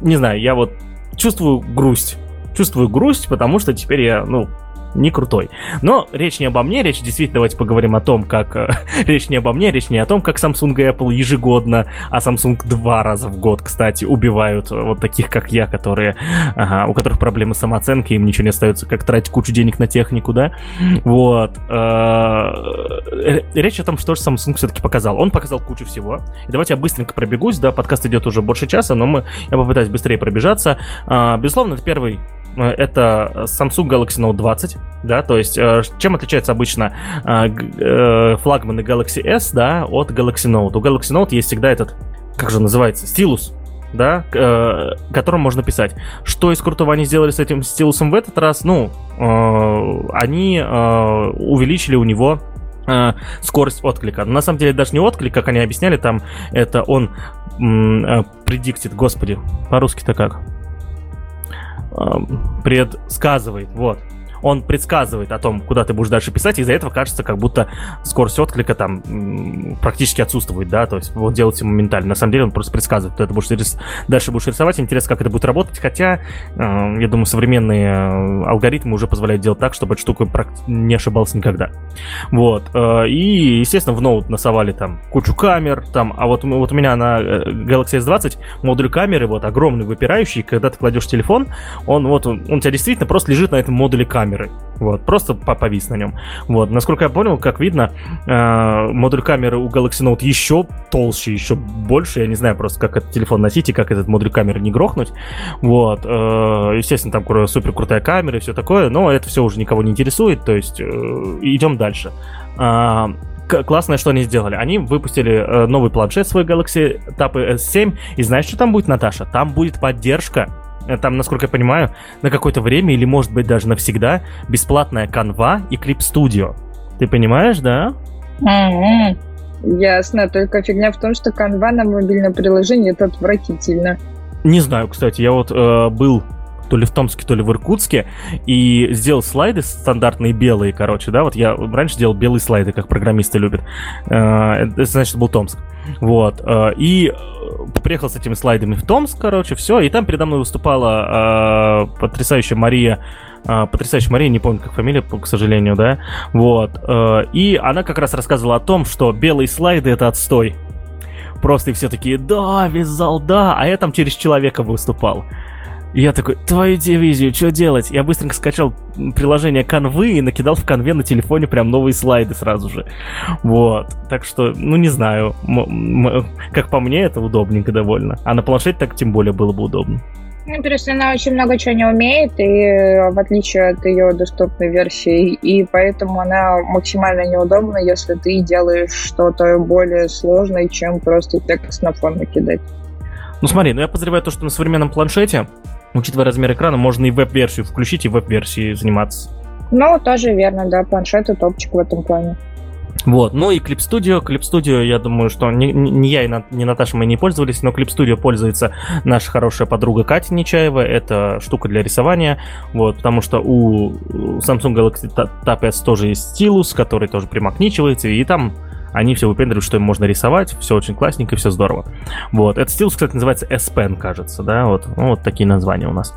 не знаю, я вот чувствую грусть. Чувствую грусть, потому что теперь я, ну, не крутой. Но речь не обо мне, речь действительно, давайте поговорим о том, как... Э, *laughs* речь не обо мне, речь не о том, как Samsung и Apple ежегодно, а Samsung два раза в год, кстати, убивают вот таких, как я, которые... Ага, у которых проблемы с самооценкой, им ничего не остается, как тратить кучу денег на технику, да? Вот. Э, речь о том, что же Samsung все-таки показал. Он показал кучу всего. И давайте я быстренько пробегусь, да, подкаст идет уже больше часа, но мы, я попытаюсь быстрее пробежаться. А, безусловно, это первый Э, это Samsung Galaxy Note 20, да, то есть э, чем отличается обычно э, флагманы Galaxy S, да, от Galaxy Note? У Galaxy Note есть всегда этот, как же называется, стилус, да, которым можно писать. Что из крутого они сделали с этим стилусом в этот раз? Ну, они увеличили у него скорость отклика. на самом деле даже не отклик, как они объясняли, там это он предиктит, господи, по-русски-то как? Предсказывает, вот он предсказывает о том, куда ты будешь дальше писать, и из-за этого кажется, как будто скорость отклика там практически отсутствует, да, то есть вот делается моментально. На самом деле он просто предсказывает, куда ты будешь рис... дальше будешь рисовать. Интересно, как это будет работать, хотя, э, я думаю, современные э, алгоритмы уже позволяют делать так, чтобы эта штука не ошибался никогда. Вот. Э, и, естественно, в ноут насовали там кучу камер, там, а вот, вот у меня на э, Galaxy S20 модуль камеры вот огромный, выпирающий, когда ты кладешь телефон, он вот, он, он у тебя действительно просто лежит на этом модуле камеры камеры. Вот, просто повис на нем. Вот, насколько я понял, как видно, э, модуль камеры у Galaxy Note еще толще, еще больше. Я не знаю просто, как этот телефон носить и как этот модуль камеры не грохнуть. Вот, э, естественно, там супер крутая камера и все такое, но это все уже никого не интересует, то есть э, идем дальше. Э, классное, что они сделали. Они выпустили новый планшет свой Galaxy Tab S7, и знаешь, что там будет, Наташа? Там будет поддержка там, насколько я понимаю, на какое-то время или, может быть, даже навсегда бесплатная канва и клип студио. Ты понимаешь, да? Mm-hmm. Ясно, только фигня в том, что канва на мобильном приложении это отвратительно. Не знаю, кстати, я вот э, был то ли в Томске, то ли в Иркутске, и сделал слайды стандартные белые, короче, да, вот я раньше делал белые слайды, как программисты любят. Э, это значит, был Томск. Вот. Э, и приехал с этими слайдами в Томск, короче, все, и там передо мной выступала э, потрясающая Мария, э, потрясающая Мария, не помню, как фамилия, к сожалению, да, вот, э, и она как раз рассказывала о том, что белые слайды — это отстой. Просто и все такие, да, вязал, да, а я там через человека выступал. И я такой, твою дивизию, что делать? Я быстренько скачал приложение конвы и накидал в конве на телефоне прям новые слайды сразу же. Вот. Так что, ну не знаю. как по мне, это удобненько довольно. А на планшете так тем более было бы удобно. Ну, просто она очень много чего не умеет, и в отличие от ее доступной версии, и поэтому она максимально неудобна, если ты делаешь что-то более сложное, чем просто текст на фон накидать. Ну смотри, ну я подозреваю то, что на современном планшете учитывая размер экрана, можно и веб-версию включить и веб-версии заниматься. Ну, тоже верно, да, планшет и топчик в этом плане. Вот, ну и Clip Studio. Clip Studio, я думаю, что не, не я и не Наташа мы не пользовались, но Clip Studio пользуется наша хорошая подруга Катя Нечаева. Это штука для рисования, вот, потому что у Samsung Galaxy Tab S тоже есть стилус, который тоже примагничивается, и там они все выпендривают, что им можно рисовать, все очень классненько, все здорово. Вот, этот стилус, кстати, называется S-Pen, кажется, да, вот, ну, вот такие названия у нас.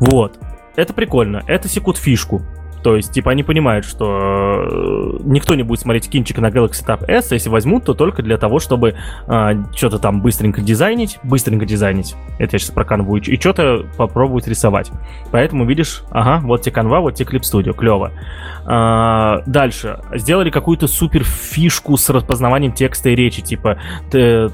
Вот, это прикольно, это секут фишку, то есть, типа, они понимают, что э, никто не будет смотреть кинчик на Galaxy Tab S, а если возьмут, то только для того, чтобы э, что-то там быстренько дизайнить, быстренько дизайнить, это я сейчас про канву, и что-то попробовать рисовать. Поэтому, видишь, ага, вот тебе канва, вот тебе Clip Studio, клево. А, дальше, сделали какую-то супер фишку с распознаванием текста и речи, типа, ты,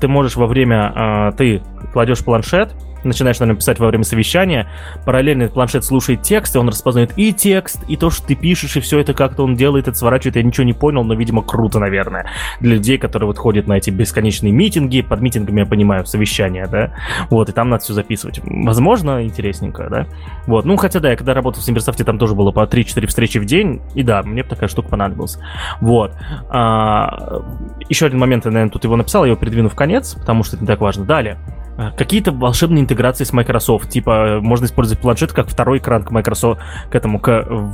ты можешь во время, а, ты кладешь планшет, начинаешь, наверное, писать во время совещания, параллельно этот планшет слушает текст, и он распознает и текст, и то, что ты пишешь, и все это как-то он делает, это сворачивает, я ничего не понял, но, видимо, круто, наверное, для людей, которые вот ходят на эти бесконечные митинги, под митингами, я понимаю, совещания, да, вот, и там надо все записывать. Возможно, интересненько, да, вот, ну, хотя, да, я когда работал в Симберсофте, там тоже было по 3-4 встречи в день, и да, мне такая штука понадобилась, вот. А, еще один момент, я, наверное, тут его написал, я его передвину в конец, потому что это не так важно. Далее. А, какие-то волшебные интеграции с Microsoft. Типа, можно использовать планшет как второй экран к Microsoft, к этому, к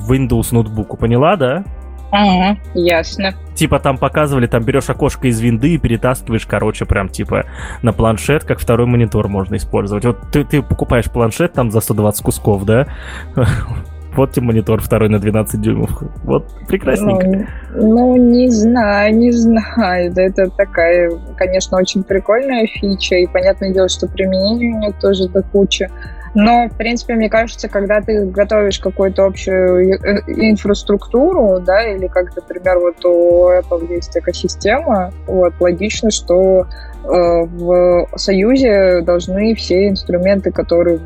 Windows ноутбуку. Поняла, да? Ага, ясно. Типа там показывали, там берешь окошко из винды и перетаскиваешь, короче, прям типа на планшет, как второй монитор можно использовать. Вот ты, ты покупаешь планшет там за 120 кусков, да? *laughs* Вот тебе монитор второй на 12 дюймов. Вот прекрасненько. Ну, ну, не знаю, не знаю. Да это такая, конечно, очень прикольная фича. И понятное дело, что применение у нее тоже до кучи. Но, в принципе, мне кажется, когда ты готовишь какую-то общую э, инфраструктуру, да, или как, например, вот у Apple есть экосистема, вот, логично, что Э, в Союзе должны все инструменты, которые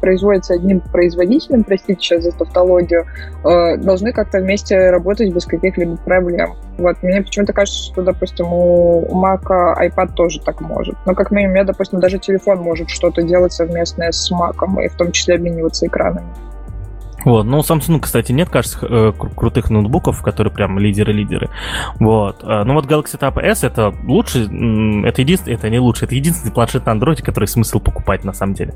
производятся одним производителем, простите сейчас за тавтологию, э, должны как-то вместе работать без каких-либо проблем. Вот, мне почему-то кажется, что, допустим, у Mac iPad тоже так может. Но, как минимум, я, допустим, даже телефон может что-то делать совместное с Mac, и в том числе обмениваться экранами. Вот, ну, у Samsung, кстати, нет, кажется, э, кру- крутых ноутбуков, которые прям лидеры-лидеры. Вот. А, ну вот Galaxy Tab S это лучший, это единственный, это не лучший, это единственный планшет на Android, который смысл покупать на самом деле.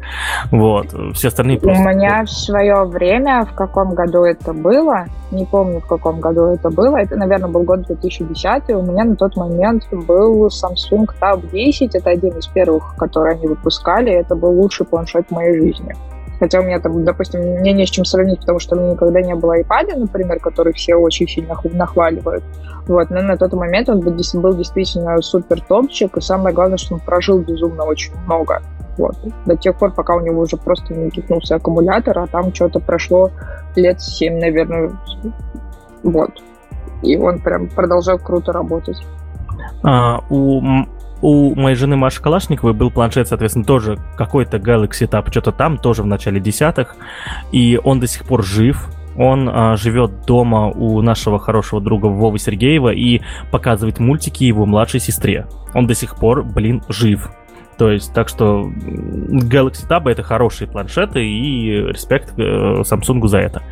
Вот. Все остальные просто... У меня в свое время, в каком году это было, не помню, в каком году это было, это, наверное, был год 2010, у меня на тот момент был Samsung Tab 10, это один из первых, которые они выпускали, это был лучший планшет в моей жизни. Хотя у меня там, допустим, мне не с чем сравнить, потому что у меня никогда не было iPad, например, который все очень сильно нахваливают. Вот, но на тот момент он был, действительно супер топчик, и самое главное, что он прожил безумно очень много. Вот. До тех пор, пока у него уже просто не кипнулся аккумулятор, а там что-то прошло лет 7, наверное. Вот. И он прям продолжал круто работать. А, у у моей жены Маши Калашниковой был планшет, соответственно, тоже какой-то Galaxy Tab, что-то там, тоже в начале десятых, и он до сих пор жив, он а, живет дома у нашего хорошего друга Вовы Сергеева и показывает мультики его младшей сестре. Он до сих пор, блин, жив. То есть, так что Galaxy Tab это хорошие планшеты и респект э, Samsung за это.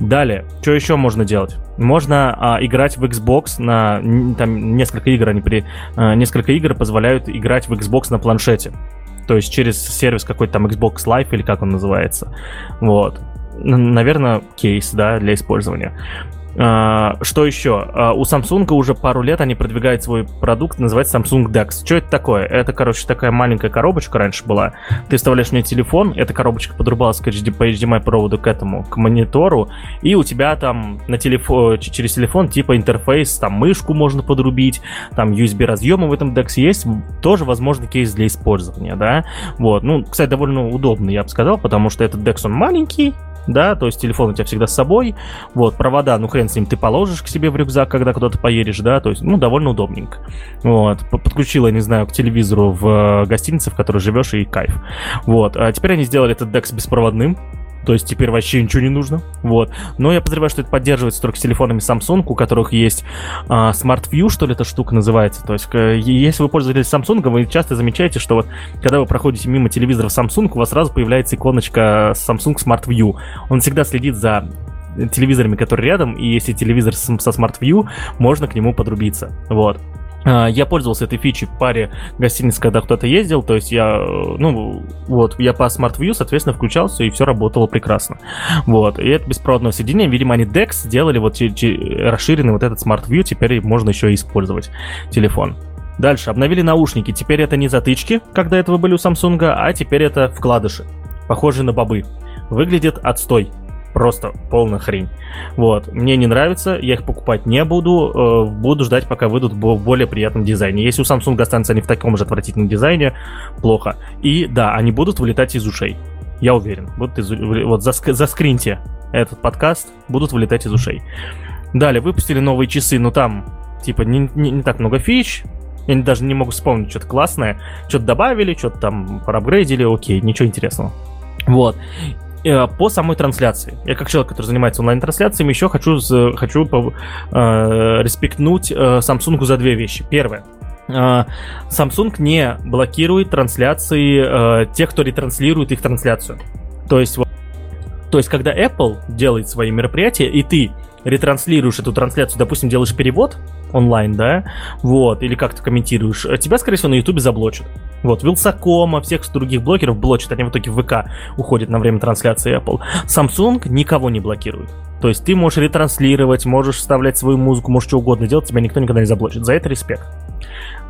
Далее, что еще можно делать? Можно а, играть в Xbox на там несколько игр, они при а, несколько игр позволяют играть в Xbox на планшете. То есть через сервис какой-то там Xbox Live или как он называется. Вот. Наверное, кейс, да, для использования. А, что еще? А, у Samsung уже пару лет они продвигают свой продукт, называется Samsung DeX. Что это такое? Это, короче, такая маленькая коробочка раньше была. Ты вставляешь в нее телефон, эта коробочка подрубалась к HD, по HDMI проводу к этому, к монитору, и у тебя там на телефон, через телефон типа интерфейс, там мышку можно подрубить, там USB разъемы в этом DeX есть, тоже возможный кейс для использования, да. Вот, ну, кстати, довольно удобно, я бы сказал, потому что этот DeX он маленький, да, то есть телефон у тебя всегда с собой, вот, провода, ну хрен с ним, ты положишь к себе в рюкзак, когда куда-то поедешь, да, то есть, ну, довольно удобненько, вот, подключила, не знаю, к телевизору в э, гостинице, в которой живешь, и кайф, вот, а теперь они сделали этот DeX беспроводным, то есть теперь вообще ничего не нужно. Вот. Но я подозреваю, что это поддерживается только с телефонами Samsung, у которых есть а, Smart View, что ли, эта штука называется. То есть, если вы пользователь Samsung, вы часто замечаете, что вот когда вы проходите мимо телевизора Samsung, у вас сразу появляется иконочка Samsung Smart View. Он всегда следит за телевизорами, которые рядом, и если телевизор со Smart View, можно к нему подрубиться. Вот. А, я пользовался этой фичей в паре гостиниц, когда кто-то ездил, то есть я, ну, вот, я по Smart View, соответственно, включался, и все работало прекрасно. Вот, и это беспроводное соединение, видимо, они DeX сделали вот расширенный вот этот Smart View, теперь можно еще и использовать телефон. Дальше, обновили наушники, теперь это не затычки, до этого были у Samsung, а теперь это вкладыши, похожие на бобы. Выглядит отстой просто полная хрень. Вот, мне не нравится, я их покупать не буду, э, буду ждать, пока выйдут в более приятном дизайне. Если у Samsung останутся они в таком же отвратительном дизайне, плохо. И да, они будут вылетать из ушей. Я уверен. Будут из, вот заск, заскриньте этот подкаст, будут вылетать из ушей. Далее, выпустили новые часы, но там, типа, не, не, не так много фич, Я даже не могу вспомнить что-то классное. Что-то добавили, что-то там проапгрейдили, окей, ничего интересного. Вот. Э, по самой трансляции. Я как человек, который занимается онлайн-трансляциями, еще хочу, хочу э, респектнуть э, Samsung за две вещи. Первое. Э, Samsung не блокирует трансляции э, тех, кто ретранслирует их трансляцию. То есть, вот, то есть, когда Apple делает свои мероприятия, и ты ретранслируешь эту трансляцию, допустим, делаешь перевод онлайн, да, вот, или как-то комментируешь, э, тебя, скорее всего, на YouTube заблочат. Вот, Вилсакома, всех других блогеров блочат, они в итоге в ВК уходят на время трансляции Apple. Samsung никого не блокирует. То есть ты можешь ретранслировать, можешь вставлять свою музыку, можешь что угодно делать, тебя никто никогда не заблочит. За это респект.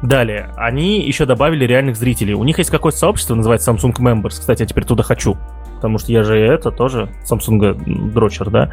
Далее, они еще добавили реальных зрителей. У них есть какое-то сообщество, называется Samsung Members. Кстати, я теперь туда хочу потому что я же это тоже Samsung дрочер, да,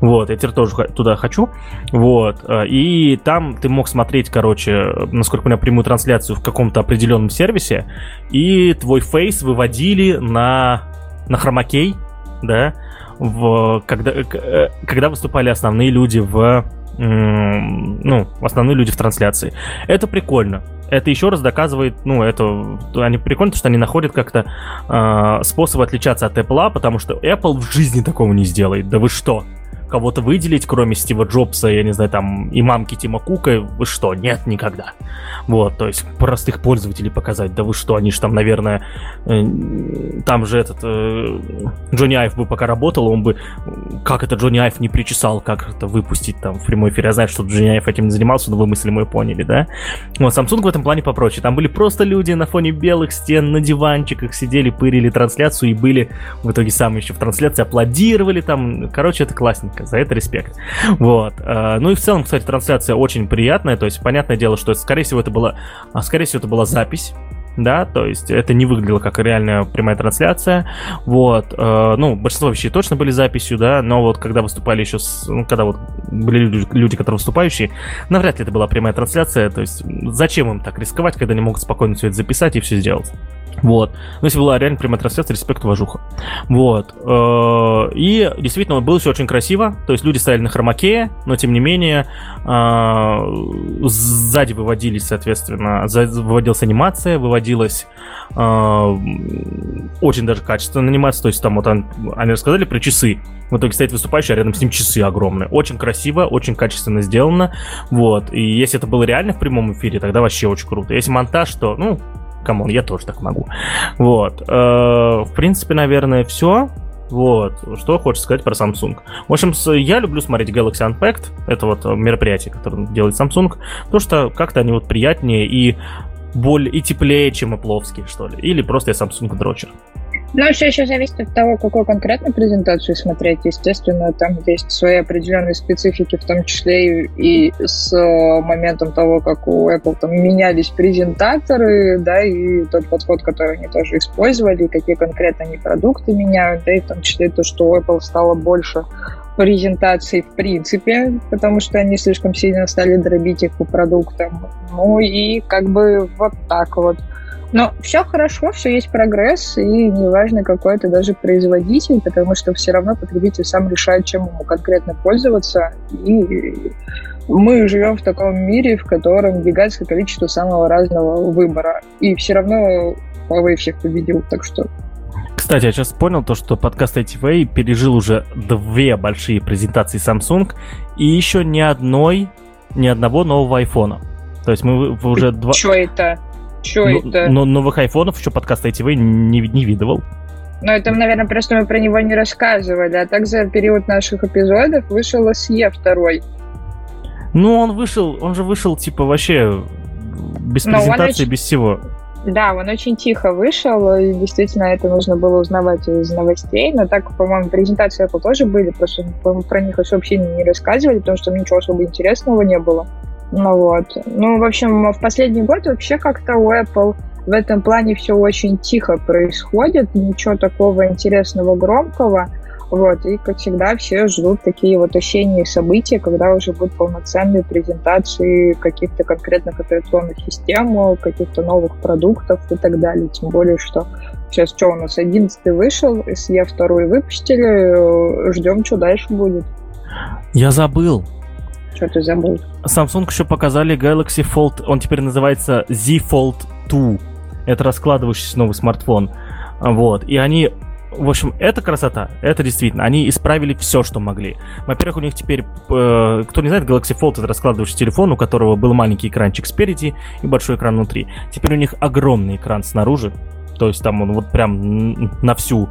вот, я теперь тоже туда хочу, вот, э, и там ты мог смотреть, короче, насколько у меня прямую трансляцию в каком-то определенном сервисе, и твой фейс выводили на, на хромакей, да, в, когда, э, когда выступали основные люди в ну, основные люди в трансляции. Это прикольно это еще раз доказывает, ну, это они прикольно, что они находят как-то э, способы отличаться от Apple, потому что Apple в жизни такого не сделает. Да вы что? Кого-то выделить, кроме Стива Джобса, я не знаю, там, и мамки Тима Кука, вы что, нет, никогда. Вот, то есть простых пользователей показать, да вы что, они же там, наверное, э, там же этот э, Джонни Айв бы пока работал, он бы, как это Джонни Айв не причесал, как это выпустить там в прямой эфире, я знаю, что Джонни Айв этим не занимался, но вы мысли мою поняли, да? Вот, Samsung в этом плане попроще, там были просто люди на фоне белых стен, на диванчиках сидели, пырили трансляцию и были в итоге сами еще в трансляции, аплодировали там, короче, это классненько за это респект. Вот. Э, ну и в целом, кстати, трансляция очень приятная, то есть понятное дело, что скорее всего это была, а, скорее всего это была запись, да, то есть это не выглядело как реальная прямая трансляция, вот, э, ну, большинство вещей точно были записью, да, но вот когда выступали еще, с, ну, когда вот были люди, люди, которые выступающие, навряд ли это была прямая трансляция, то есть зачем им так рисковать, когда они могут спокойно все это записать и все сделать. Вот. Ну, если была реально прямая трансляция, респект, уважуха. Вот. Э, и действительно, было все очень красиво. То есть люди стояли на хромакее, но тем не менее э, сзади выводились, соответственно, выводилась анимация, выводилась э, очень даже качественная анимация. То есть там вот они рассказали про часы. В итоге стоит выступающий, а рядом с ним часы огромные. Очень красиво, очень качественно сделано. Вот. И если это было реально в прямом эфире, тогда вообще очень круто. Если монтаж, то, ну, come on, я тоже так могу. Вот. Э, в принципе, наверное, все. Вот, что хочешь сказать про Samsung. В общем, я люблю смотреть Galaxy Unpacked, это вот мероприятие, которое делает Samsung, потому что как-то они вот приятнее и более и теплее, чем Apple, что ли. Или просто я Samsung дрочер. Ну, все еще зависит от того, какую конкретно презентацию смотреть. Естественно, там есть свои определенные специфики, в том числе и, и с э, моментом того, как у Apple там менялись презентаторы, да, и тот подход, который они тоже использовали, какие конкретно они продукты меняют, да, и в том числе то, что у Apple стало больше презентаций в принципе, потому что они слишком сильно стали дробить их по продуктам. Ну и как бы вот так вот. Но все хорошо, все есть прогресс, и неважно, какой это даже производитель, потому что все равно потребитель сам решает, чем ему конкретно пользоваться. И мы живем в таком мире, в котором гигантское количество самого разного выбора. И все равно Huawei всех победил, так что кстати, я сейчас понял то, что подкаст ITV пережил уже две большие презентации Samsung и еще ни одной, ни одного нового айфона. То есть мы уже два... Что это? Что ну, это? Но новых айфонов еще подкаст ITV не, не видывал. Ну, это, наверное, просто мы про него не рассказывали. А так за период наших эпизодов вышел SE второй. Ну, он вышел, он же вышел, типа, вообще без Но презентации, очень... без всего. Да, он очень тихо вышел, и действительно это нужно было узнавать из новостей, но так, по-моему, презентации Apple тоже были, просто про них вообще не рассказывали, потому что ничего особо интересного не было. Ну вот. Ну, в общем, в последний год вообще как-то у Apple в этом плане все очень тихо происходит, ничего такого интересного, громкого. Вот, и, как всегда, все ждут такие вот осенние события, когда уже будут полноценные презентации каких-то конкретных операционных систем, каких-то новых продуктов и так далее. Тем более, что сейчас что у нас, 11 вышел, SE 2 выпустили, ждем, что дальше будет. Я забыл, Что ты забыл? Samsung еще показали Galaxy Fold, он теперь называется Z Fold 2. Это раскладывающийся новый смартфон. Вот. И они в общем, это красота, это действительно. Они исправили все, что могли. Во-первых, у них теперь, э, кто не знает, Galaxy Fold это раскладывающий телефон, у которого был маленький экранчик спереди и большой экран внутри. Теперь у них огромный экран снаружи, то есть там он вот прям на всю,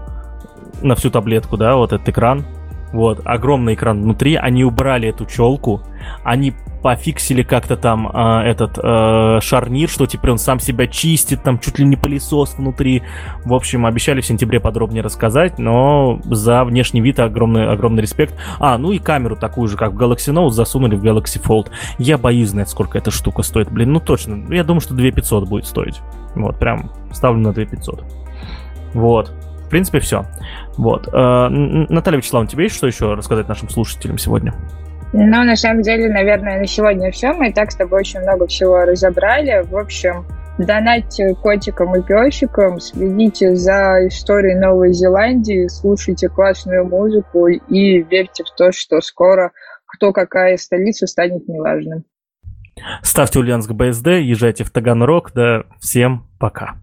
на всю таблетку, да, вот этот экран. Вот, огромный экран внутри, они убрали эту челку, они пофиксили как-то там э, этот э, шарнир, что теперь он сам себя чистит, там чуть ли не пылесос внутри. В общем, обещали в сентябре подробнее рассказать, но за внешний вид огромный, огромный респект. А, ну и камеру такую же, как в Galaxy Note, засунули в Galaxy Fold. Я боюсь знать, сколько эта штука стоит. Блин, ну точно, я думаю, что 2500 будет стоить. Вот, прям ставлю на 2500. Вот. В принципе, все. Вот. Э, Наталья Вячеславовна, тебе есть что еще рассказать нашим слушателям сегодня? Ну, на самом деле, наверное, на сегодня все. Мы и так с тобой очень много всего разобрали. В общем, донатьте котикам и песикам, следите за историей Новой Зеландии, слушайте классную музыку и верьте в то, что скоро кто какая столица станет неважным. Ставьте Ульяновск БСД, езжайте в Таганрог, да, всем пока.